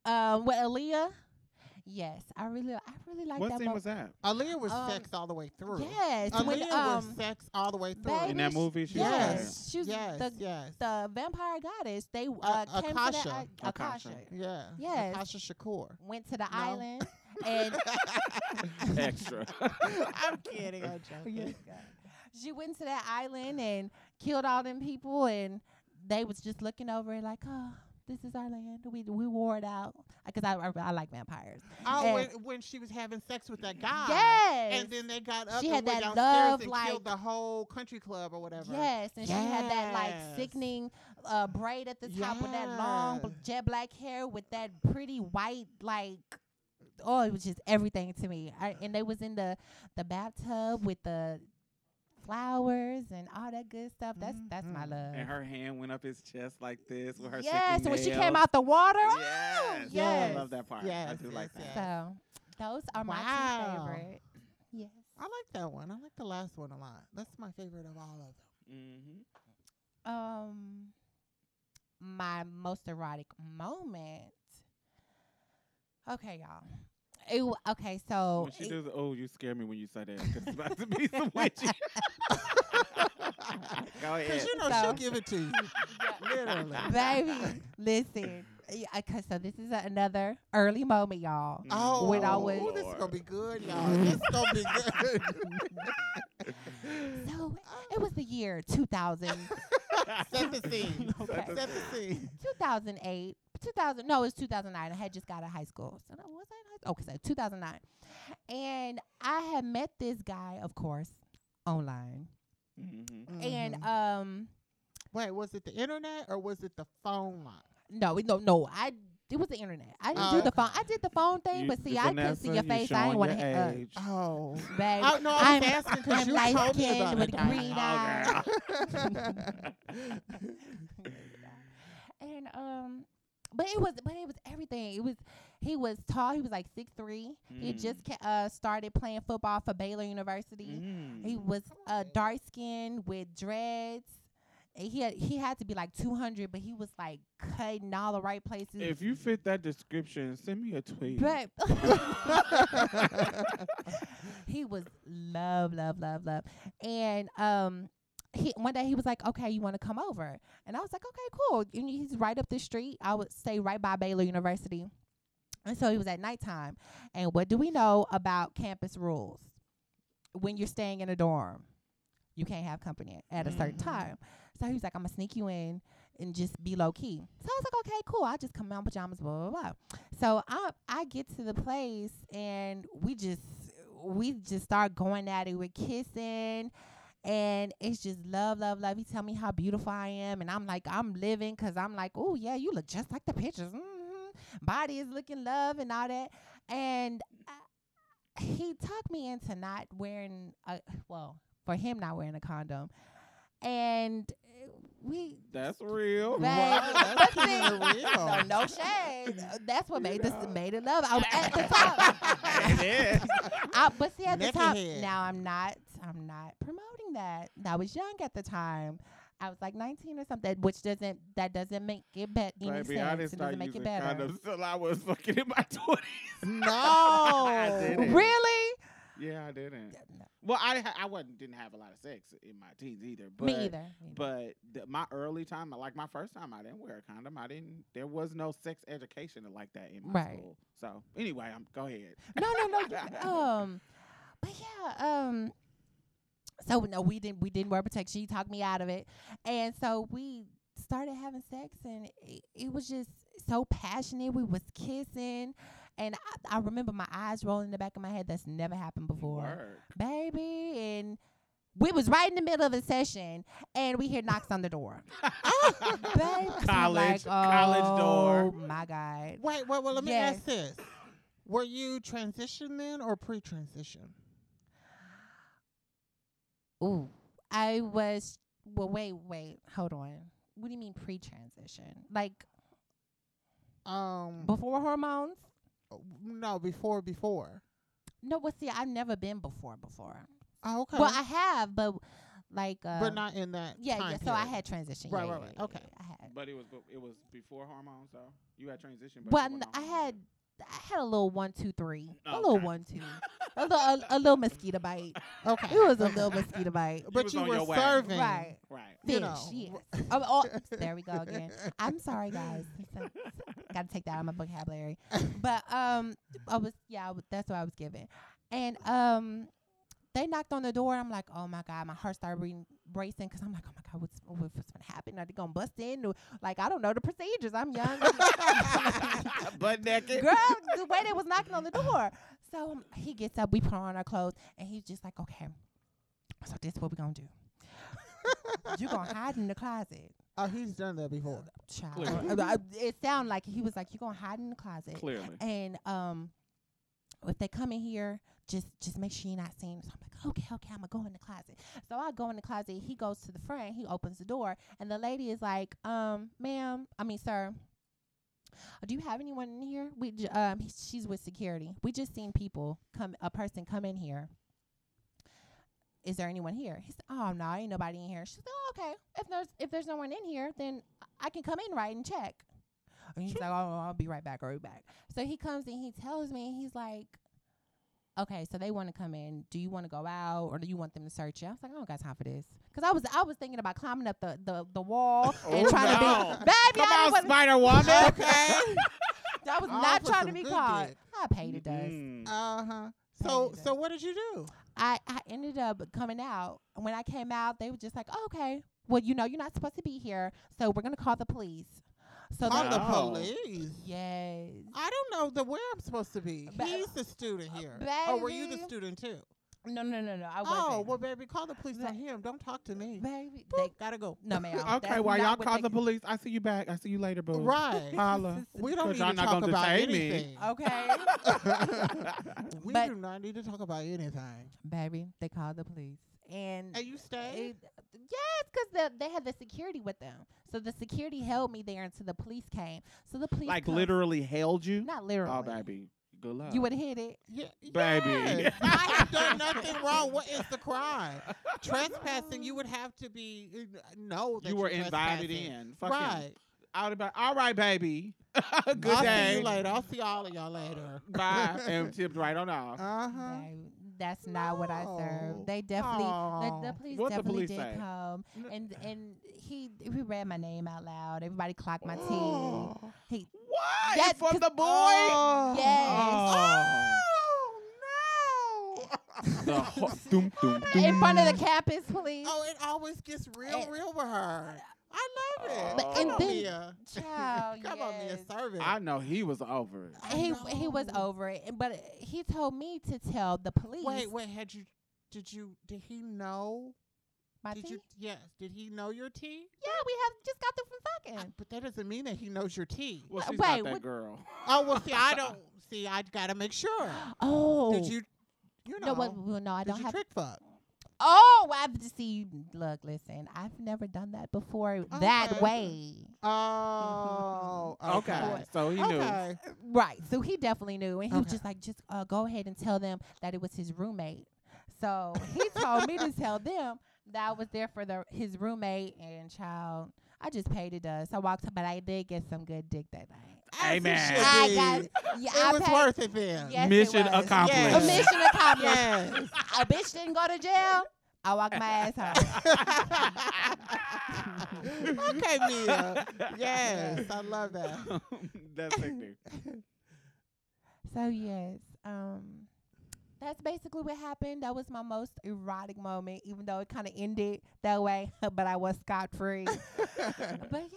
Um, with Aaliyah. Yes, I really I really like What that. scene mo- was that? Aaliyah was Um, sex all the way through. Yes, when Aaliyah um, was sex all the way through. In that movie, she yes, was she was yes, the yes. the vampire goddess. They uh, Uh, came to Akasha. the uh, Akasha. Akasha. yeah. Yes. Akasha Shakur. Went to the No. island and Extra. I'm kidding. I'm joking. Yes, she went to that island and killed all them people, and they was just looking over it like, oh, this is our land. We we wore it out because I, I I like vampires. Oh, And- when, when she was having sex with that guy. Yes. And then they got up She and had went that downstairs love, and like- killed the whole country club or whatever. Yes, and she had that like sickening uh, braid at the top with that long jet black hair with that pretty white like. Oh, it was just everything to me. I, and they was in the the bathtub with the flowers and all that good stuff. That's that's my Mhm. love. And her hand went up his chest like this with her yes, sickening when she came out the water. Yes. Oh, I yes. love that part. I Yes, do like that. So those are my Wow. two favorite. Yes. I like that one. I like the last one a lot. That's my favorite of all of them. Mm-hmm. Um, my most erotic moment. Okay, y'all. It, okay, so when she it- does, oh, you scare me when you say that. Cause it's about to be some witchy. Go ahead. Because you know So- she'll give it to you. Literally. baby, listen. Yeah, okay, so this is a, another early moment, y'all. Oh, When I was- ooh, this is gonna be good, y'all. this is gonna be good. So it was the year 2000, Set the scene. Okay. Set the scene. 2008, 2000. No, it was 2009. I had just got out of high school. So no, was I in high school? Okay, so 2009, and I had met this guy, of course, online, Mm-hmm. and Mhm. um. wait, was it the internet or was it the phone line? No, it- no, no. I it was the internet. I didn't Oh, do the phone. I did the phone thing, but see, I couldn't see your face. I didn't want to hit up, age. Oh, babe. I, no, I I'm- asking because I'm you light told me about with it. green Oh, eyes. and um, but it was, but it was everything. It was. He was tall. He was like six three. He Mm. just ca- uh started playing football for Baylor University. Mm. He was uh dark skinned with dreads. And He had he had to be like two hundred, but he was like cutting all the right places. If you fit that description, send me a tweet. But he was love, love, love, love. And um he one day he was like, Okay, you wanna come over? And I was like, Okay, cool. And he's right up the street. I would stay right by Baylor University. And so he was at nighttime. And what do we know about campus rules? When you're staying in a dorm, you can't have company at a certain Mhm. time. So he was like, I'm gonna sneak you in and just be low key. So I was like, okay, cool. I'll just come out in pajamas, blah blah blah. So I I get to the place and we just we just start going at it. We're kissing. And it's just love, love, love. He tell me how beautiful I am, and I'm like, I'm living, cause I'm like, oh yeah, you look just like the pictures. Mm-hmm. Body is looking love and all that. And I, he talked me into not wearing a well, for him not wearing a condom, and uh, we That's real. Babe, Wow, that's but see, kinda real. No, no shade. That's what made this made it love. I, was at the top, It is. I, but see at the top. head. Now I'm not. I'm not promoting that. I was young at the time. I was like 19 or something, which doesn't that doesn't make it bet any Baby, I sense. didn't It start doesn't make using it better. condoms till I was fucking in my twenties. No. I didn't. Really? Yeah, I didn't. No, Well, I I wasn't didn't have a lot of sex in my teens either. But, me either. me. But the, my early time, like my first time, I didn't wear a condom. I didn't. There was no sex education like that in my Right. school. So anyway, I'm go ahead. no, no, no. um, but yeah, um, so no, we didn't. We didn't wear protection. He talked me out of it, and so we started having sex, and it, it was just so passionate. We was kissing, and I, I remember my eyes rolling in the back of my head. That's never happened before, Work. baby, and. We was right in the middle of the session, and we hear knocks on the door. Babe, 'cause I'm College- like, college door. Oh my god! Wait, wait, well, let me Yes. ask this. Were you transition then or pre transition? Ooh, I was. Well, wait, wait, hold on. What do you mean pre-transition? Like Um, before hormones? No, before, before. No, well, see, I've never been before. Before. Oh, okay. Well, I have, but like, uh, but not in that. Yeah, time yeah. So I had transition. Right, yeah, right, right. yeah, Okay. yeah, I had. But it was be- it was before hormones though. You had transition. But Well, you I had. I had a little one, two, three. A little one, two. a, little, a, a little mosquito bite. Okay. It was a little mosquito bite. You but was you were your way. serving. Right. Right. Fish, You know. yes. Oh, oh, there we go again. I'm sorry, guys. Got to take that out of my vocabulary. But um, I was yeah, I was, that's what I was given, and um, they knocked on the door. I'm like, oh my god, my heart started beating, racing because I'm like, oh my god, what's what's gonna happen? Are they gonna bust in? Or, Like I don't know the procedures. I'm young. Butt naked. Girl, the way they was knocking on the door. So um, he gets up, we put on our clothes, and he's just like, okay, so this is what we gonna do. you gonna hide in the closet. Oh, he's done that before. Child. Clearly. It sounded like he was like, you gonna hide in the closet. Clearly. And um, if they come in here, just just make sure you're not seen. So I'm like, okay, okay, I'm gonna go in the closet. So I go in the closet. He goes to the front. He opens the door, and the lady is like, um, ma'am, I mean, sir. Do you have anyone in here? We j- um, he- she's with security. We just seen people come, a person come in here. Is there anyone here? He said, "Oh no, ain't nobody in here." She's like, "Oh, okay. If there's if there's no one in here, then I can come in right and check." And he's like, "Oh, I'll be right back. I'll be back." So he comes and he tells me, he's like, "Okay, so they want to come in. Do you want to go out or do you want them to search you?" I was like, "I don't got time for this," because I was I was thinking about climbing up the the, the wall and Oh, trying no. to be baby. Come I on, wasn't- Spider Woman. Okay. I was All not for trying to be good caught. dick. I paid the dust. Mm. Uh huh. So so what did you do? I, I ended up coming out. And when I came out, they were just like, oh, okay, well, you know, you're not supposed to be here, so we're gonna call the police. So Call they, the No. police. yes, I don't know the where I'm supposed to be. Ba- He's the student uh, here. Or were you the student too? no, no, no, no, I wasn't. Oh well, baby, call the police Ba- on him. Don't talk to me. baby, Boop, they, gotta go. no, ma'am. Okay, that's while not y'all call the police, I see you back. I see you later, boo. Right. Holla. We don't 'Cause need to not talk gonna about detain me. anything. Okay, we But- do not need to talk about anything. baby, they called the police, and And you stayed? it, yes, because the, they had the security with them, so the security held me there until the police came. So the police like come- literally held you. not literally. Oh, baby. Good luck. You would have hit it. Yeah, Baby. yes. I have done nothing wrong. What is the crime? Trespassing, you would have to be no. that you were invited in. Fuck him. right. Out about. All right, baby. Good I'll day. see you later. I'll see all of y'all later. Bye. and tipped right on off. Uh huh. No, that's not what I No. serve. They definitely, Aw. the, the police What the definitely police did say? come, and and he he read my name out loud. Everybody clocked my teeth. He What? Yes, For 'cause- the boy? Oh. yes, Oh, The no. ho- doom, doom, in front of doom. the campus police. oh, it always gets real, And- real with her. I love it. But- Come and on, then- Mia. Child, Come on, Mia. yes. Serve it. I know he was over it. He he was know. over it, but he told me to tell the police. Wait, wait. Had you? Did you? Did he know? my did teeth. you? Yes. Did he know your tea? Yeah, we have just got through from fucking. But that doesn't mean that he knows your tea. Well, Wait, she's not that what- girl. Oh well, see, I don't see. I gotta make sure. Oh, Did you? You know? No, well, well, no, I did don't you have. trick fuck? Oh, I've just see. Look, listen, I've never done that before that way. Oh. Okay. Okay. So he knew. Okay. Right. So he definitely knew, and he was just like, just uh, go ahead and tell them that it was his roommate. So he told me to tell them that I was there for the his roommate and child. I just paid the dust. I walked, but I did get some good dick that night. As it Amen. I got, yeah, It I was paid, worth it then. Yes, it Mission was. accomplished. Yes. A mission accomplished. Yes. A bitch didn't go to jail. I walked my ass home. okay, Mia. Yes, I love that. That's hectic. So yes, um, that's basically what happened. That was my most erotic moment, even though it kind of ended that way. but I was scot free. but yeah, that, that was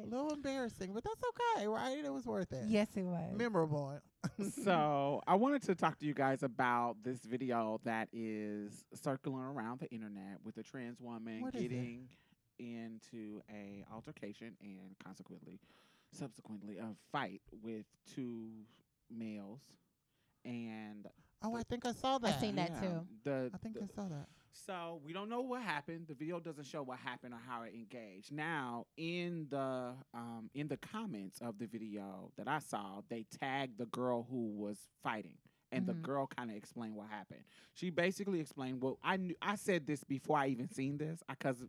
A little embarrassing, but that's okay, right? It was worth it. Yes, it was. Memorable. so I wanted to talk to you guys about this video that is circling around the internet with a trans woman What is it? getting into a altercation and consequently subsequently a fight with two males and Oh, I think I saw that. I seen that yeah, too. The, I think the- I saw that. So we don't know what happened. The video doesn't show what happened or how it engaged. Now, in the um, in the comments of the video that I saw, they tagged the girl who was fighting, and Mhm. the girl kind of explained what happened. She basically explained what I knew. I said this before I even seen this because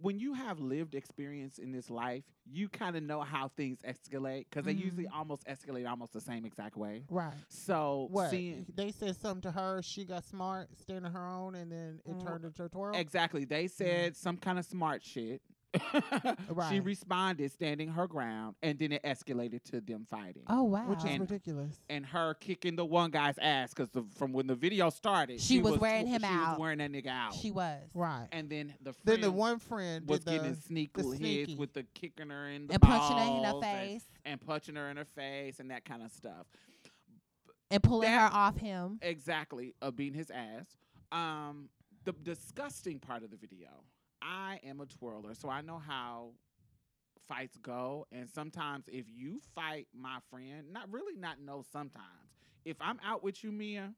when you have lived experience in this life, you kind of know how things escalate because they usually almost escalate almost the same exact way. Right. So What? seeing They said something to her. She got smart, standing her own, and then it Mm. turned into a twirl. Exactly. They said some kind of smart shit. She responded, standing her ground, and then it escalated to them fighting. Oh wow. Which is And- ridiculous. and her kicking the one guy's ass because from when the video started, She was was wearing tw- him she out. Was wearing that nigga out. she was. Right. and then the Then the one friend was did getting the, sneak the hits sneaky. with the kicking her in the And punching her in the balls and- face and punching her in her face and that kind of stuff. and pulling that- her off him. Exactly, of beating his ass. Um, the disgusting part of the video. I am a twirler, so I know how fights go. And sometimes, if you fight my friend, not really, not know. Sometimes, if I'm out with you, Mia,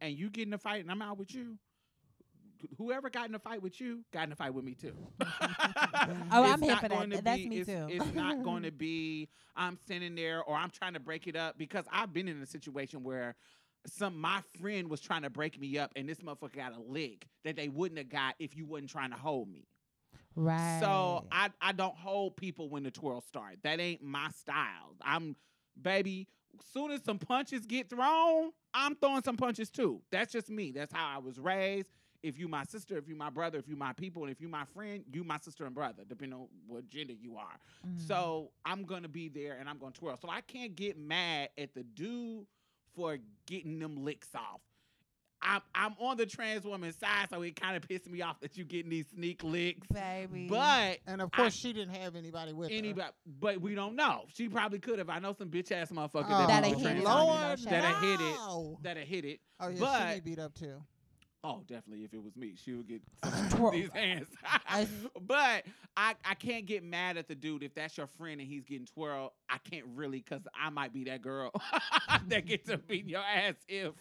and you get in a fight, and I'm out with you. Whoever got in a fight with you got in a fight with me too. Oh, I'm here for that. to that's me it's- too. It's not going to be I'm standing there or I'm trying to break it up because I've been in a situation where some my friend was trying to break me up and this motherfucker got a lick that they wouldn't have got if you wasn't trying to hold me. Right. So I I don't hold people when the twirl start. That ain't my style. I'm baby. Soon as some punches get thrown, I'm throwing some punches too. That's just me. That's how I was raised. If you my sister, if you my brother, if you my people, and if you my friend, you my sister and brother, depending on what gender you are. Mhm. So I'm gonna be there and I'm gonna twirl. So I can't get mad at the dude for getting them licks off. I'm I'm on the trans woman side, so it kind of pissed me off that you getting these sneak licks. baby. But And of course, she didn't have anybody with her. anybody, but we don't know. She probably could have. I know some bitch ass motherfucker Oh, that That'd be hit trans it. women Lord, that'd hit it. no. That'd hit it. Oh yeah, But- she need beat up too. Oh, definitely. If it was me, she would get Twirl. these hands. I- but I, I can't get mad at the dude if that's your friend and he's getting twirled. I can't really because I might be that girl that gets to beat your ass if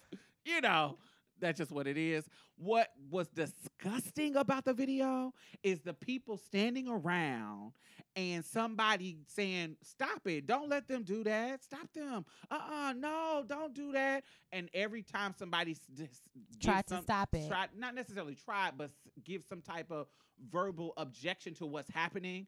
you know. That's just what it is. What was disgusting about the video is the people standing around and somebody saying, Stop it. Don't let them do that. Stop them. Uh uh no, don't do that. And every time somebody s- dis- gives to stop it. Try, not necessarily try, but give some type of verbal objection to what's happening.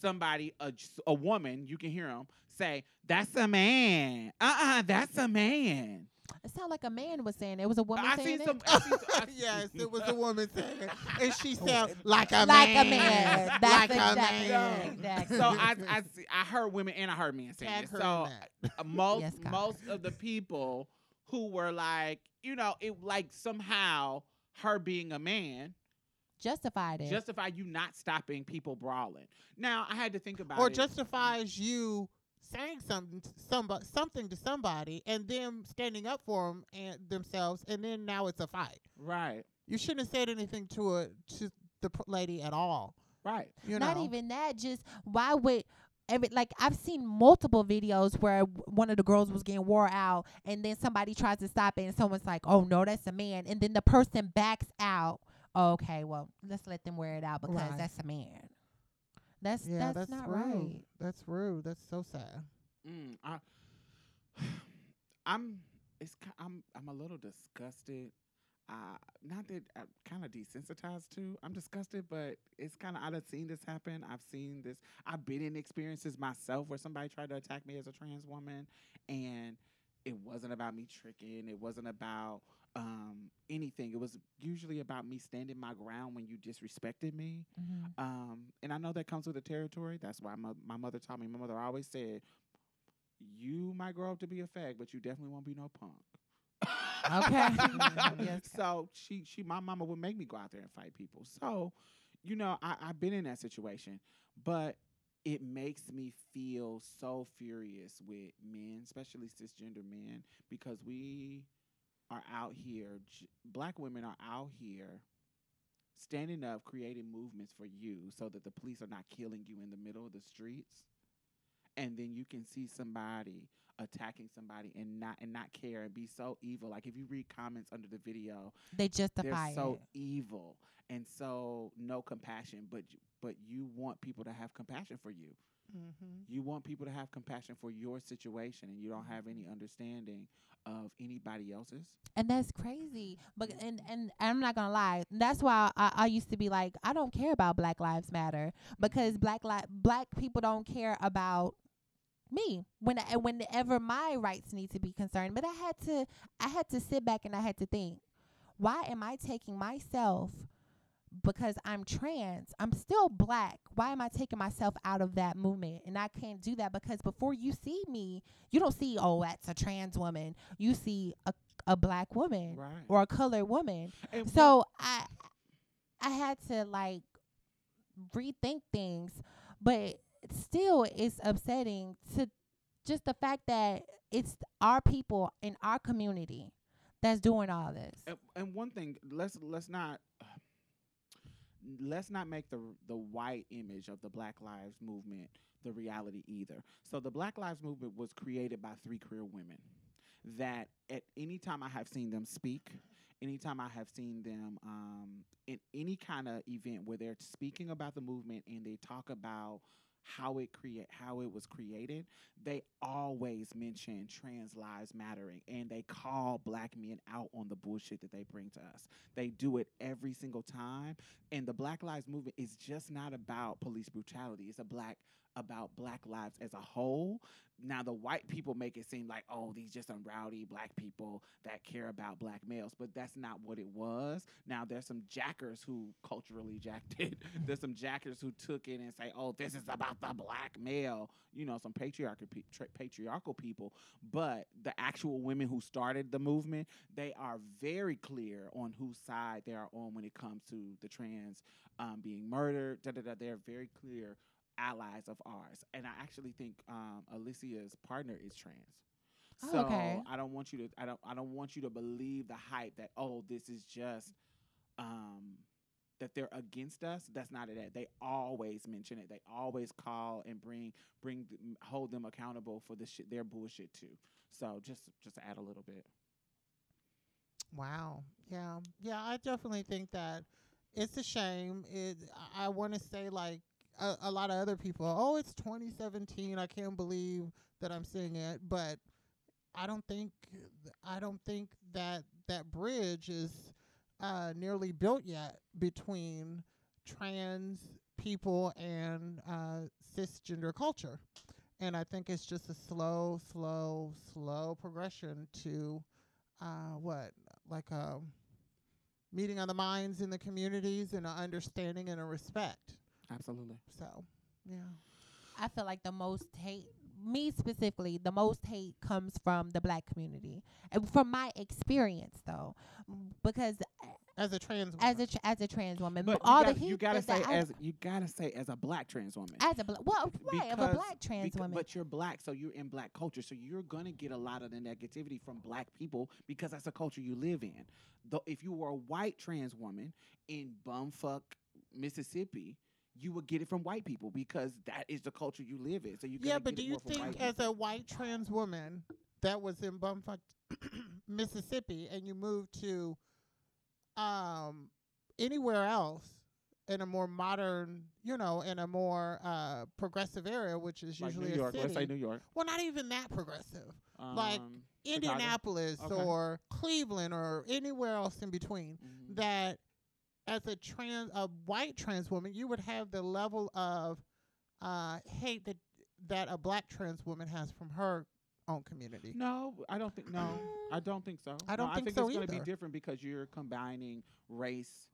Somebody, a, a woman, you can hear them say, That's a man. Uh uh that's a man. It sounded like a man was saying it. It was a woman I saying seen it. some. I seen, I, yes, it was a woman saying it, and she sounded like a like man. a man. That's like exactly. a man. exactly. so I, I, see- I heard women and I heard men saying Tag it. So uh, most Yes, most of the people who were like, you know, it like somehow her being a man justified it. justify you not stopping people brawling. Now I had to think about or it. Or justifies you saying something to somebody, something to somebody, and them standing up for them and themselves, and then now it's a fight. right, You shouldn't have said anything to a to the lady at all. right. You Not know, even that. Just why would every like I've seen multiple videos where w- one of the girls was getting wore out, and then somebody tries to stop it, and someone's like, "Oh no, that's a man," and then the person backs out. Oh, okay, well let's let them wear it out because Right. that's a man. That's yeah, that's, that's, not rude. right. That's rude. That's so sad. Mm, I, I'm. It's. I'm. I'm a little disgusted. Uh, not that I'm kind of desensitized to. I'm disgusted, but it's kind of. I've seen this happen. I've seen this. I've been in experiences myself where somebody tried to attack me as a trans woman, and it wasn't about me tricking. It wasn't about um, anything. It was usually about me standing my ground when you disrespected me. Mhm. Um, and I know that comes with the territory. That's why my, my mother taught me. My mother always said, "You might grow up to be a fag, but you definitely won't be no punk." Okay. Yes. So she she my mama would make me go out there and fight people. So, you know, I, I've been in that situation, but it makes me feel so furious with men, especially cisgender men, because we are out here. j- Black women are out here standing up, creating movements for you, so that the police are not killing you in the middle of the streets, and then you can see somebody attacking somebody and not and not care and be so evil. Like if you read comments under the video, They they're so it. evil and so no compassion. But but you want people to have compassion for you. Mm-hmm. You want people to have compassion for your situation, and you don't have any understanding of anybody else's. and that's crazy. But and and i'm not gonna lie that's why I, I used to be like i don't care about black lives matter because black li- black people don't care about me when I, whenever my rights need to be concerned. But i had to i had to sit back and i had to think why am i taking myself because I'm trans, I'm still black. Why am I taking myself out of that movement? And I can't do that because before you see me, you don't see, oh, that's a trans woman. You see a, a black woman Right. or a colored woman. And So I I had to like rethink things, but still it's upsetting to just the fact that it's our people in our community that's doing all this. And, and one thing, let's let's not let's not make the the white image of the Black Lives Movement the reality either. So the Black Lives Movement was created by three queer women that at any time I have seen them speak, anytime I have seen them um, in any kind of event where they're speaking about the movement and they talk about how it create how it was created, they always mention trans lives mattering and they call black men out on the bullshit that they bring to us. They do it every single time. And the Black Lives Movement is just not about police brutality. It's a black about black lives as a whole. Now the white people make it seem like, oh, these just some rowdy black people that care about black males, but that's not what it was. Now there's some jackers who culturally jacked it. there's some jackers who took it and say, oh, this is about the black male. You know, some patriarchal tra- patriarchal people. But the actual women who started the movement, they are very clear on whose side they are on when it comes to the trans um, being murdered. Da, da, da. They're very clear allies of ours. And I actually think um, Alicia's partner is trans. Oh, So okay. I don't want you to I don't I don't want you to believe the hype that oh this is just um that they're against us. That's not it. They always mention it. They always call and bring bring hold them accountable for the shit their bullshit too. So just just add a little bit. Wow. Yeah. Yeah, I definitely think that it's a shame. It I- I want to say like a, a lot of other people, "Oh, it's 2017. I can't believe that I'm seeing it." But I don't think I don't think that that bridge is uh, nearly built yet between trans people and uh, cisgender culture. And I think it's just a slow, slow, slow progression to uh, what like a meeting of the minds in the communities and an understanding and a respect. Absolutely. So, yeah. I feel like the most hate, me specifically, the most hate comes from the black community, and from my experience though, because uh, As a trans woman. as a tr- as a trans woman, But all you, the gotta, heat you gotta say as you gotta say as a black trans woman. as a black, well, right, of a black trans Becau- woman. But you're black, so you're in black culture, so you're gonna get a lot of the negativity from black people because that's a culture you live in. Though if you were a white trans woman in bumfuck Mississippi, you would get it from white people because that is the culture you live in. So you can yeah, but do you think as a white trans woman that was in bumfuck Mississippi and you moved to um anywhere else in a more modern, you know, in a more uh progressive area, which is like usually New York? a Let's say New York. well, not even that progressive. Like, Um, Indianapolis Okay. or Cleveland or anywhere else in between. mhm. that as a trans a white trans woman you would have the level of uh hate that that a black trans woman has from her own community. No, I don't think. No, I don't think so. I don't no, think I think so it's going to be different because you're combining race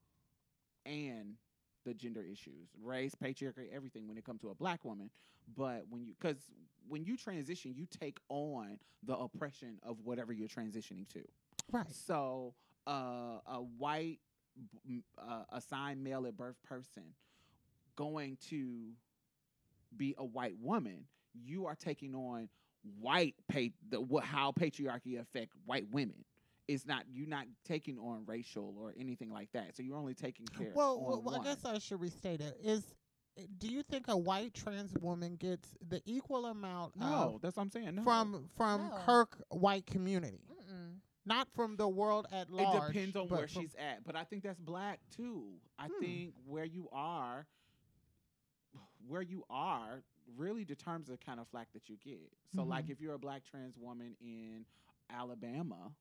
and the gender issues, race, patriarchy, everything when it comes to a black woman. But when you, because when you transition, you take on the oppression of whatever you're transitioning to. Right. So uh, a white uh, assigned male at birth person going to be a white woman, you are taking on white pa- the wha- how patriarchy affect white women. It's not you're not taking on racial or anything like that. So you're only taking care. Well, on well, well, I guess I should restate it. Is do you think a white trans woman gets the equal amount no, of that's what I'm saying. No. from from No. her white community. Not from the world at large. It depends on where she's at, but I think that's black too. I Hmm. think where you are, where you are, really determines the kind of flack that you get. So, like, Mhm. if you're a black trans woman in Alabama,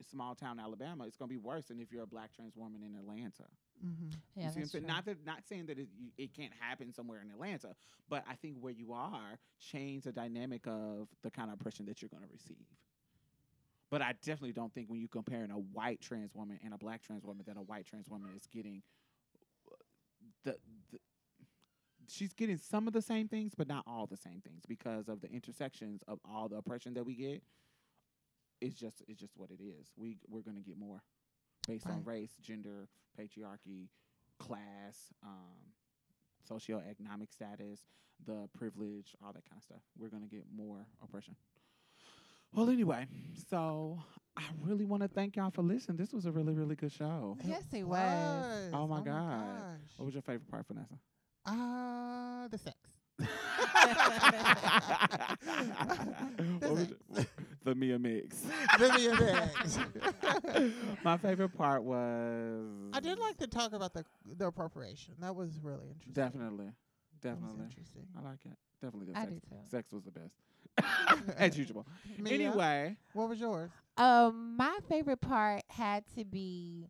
small town Alabama, it's gonna be worse than if you're a black trans woman in Atlanta. Mhm. Yeah, that's true. Not that, not saying that it, you, it can't happen somewhere in Atlanta, but I think where you are change the dynamic of the kind of oppression that you're going to receive. But I definitely don't think when you're comparing a white trans woman and a black trans woman that a white trans woman is getting the, the she's getting some of the same things, but not all the same things because of the intersections of all the oppression that we get. It's just it's just what it is. We we're gonna get more based on race, gender, patriarchy, class, um, socioeconomic status, the privilege, all that kind of stuff. We're gonna get more oppression. Well, anyway, so I really want to thank y'all for listening. This was a really, really good show. Yes, it was. Oh my God. gosh. What was your favorite part, Vanessa? Uh, the sex. What was your- the Mia mix. Vivian Banks. My favorite part was. I did like to talk about the the appropriation. That was really interesting. Definitely, definitely. interesting. I like it. Definitely the I sex. do too. Sex was the best, as usual. Mia, Anyway, what was yours? Um, my favorite part had to be.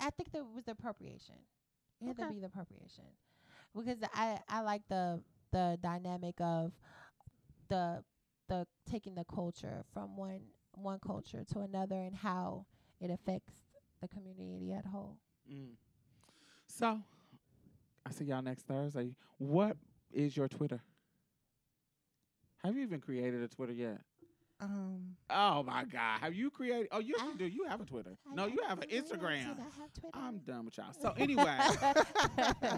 I think that was the appropriation. It had to be the appropriation, because I I like the the dynamic of the the taking the culture from one one culture to another and how it affects the community at whole. mm. so I see y'all next Thursday. What is your Twitter? Have you even created a Twitter yet? Um, Oh my God! Have you created? Oh, you I- do. You have a Twitter. I No, you have an Instagram. I have Twitter. I'm done with y'all. So anyway,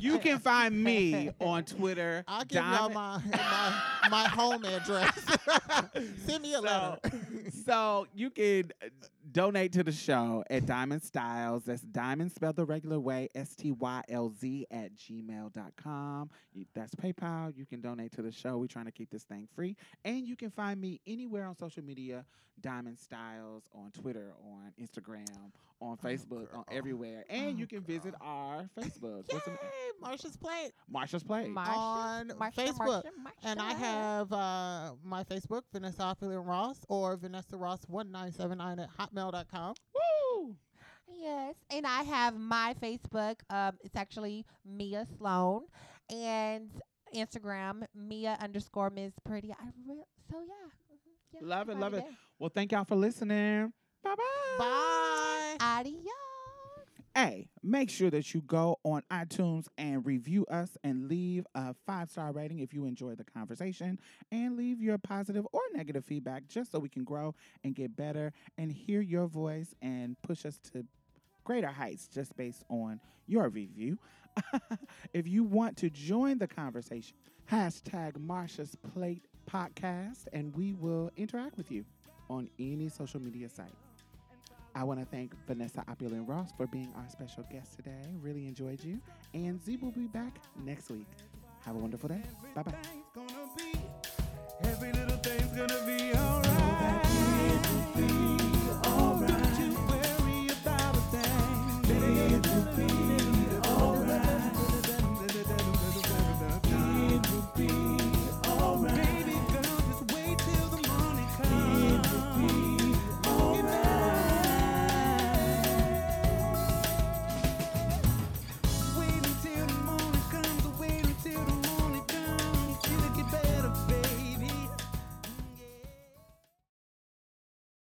you can find me on Twitter. I'll give y'all my my, my home address. Send me a So- letter. so you can donate to the show at Diamond Stylz. That's Diamond spelled the regular way, S T Y L Z at gmail.com. That's PayPal. You can donate to the show. We're trying to keep this thing free. And you can find me anywhere on social media, Diamond Stylz, on Twitter, on Instagram, on Facebook, on everywhere. And Oh, you can visit our Facebook. What's the- Yay, Marsha's plate. Marsha's Plate. Marsha, on Marsha, Facebook. Marsha, And I have uh, my Facebook, Vanessa Opulent Ross, or Vanessa Ross 1979 at hotmail.com. Woo! Yes, and I have my Facebook. Um, it's actually Mia Sloan, and Instagram Mia underscore Ms Pretty. I re- so yeah, yeah. Love it, love me it. Well, thank y'all for listening. Bye-bye. Bye. Adios. Hey, make sure that you go on iTunes and review us and leave a five star rating if you enjoy the conversation and leave your positive or negative feedback just so we can grow and get better and hear your voice and push us to greater heights just based on your review. if you want to join the conversation, hashtag Marsha's Plate Podcast and we will interact with you on any social media site. I want to thank Vanessa Opulent Ross for being our special guest today. Really enjoyed you. And Z will be back next week. Have a wonderful day. Bye bye.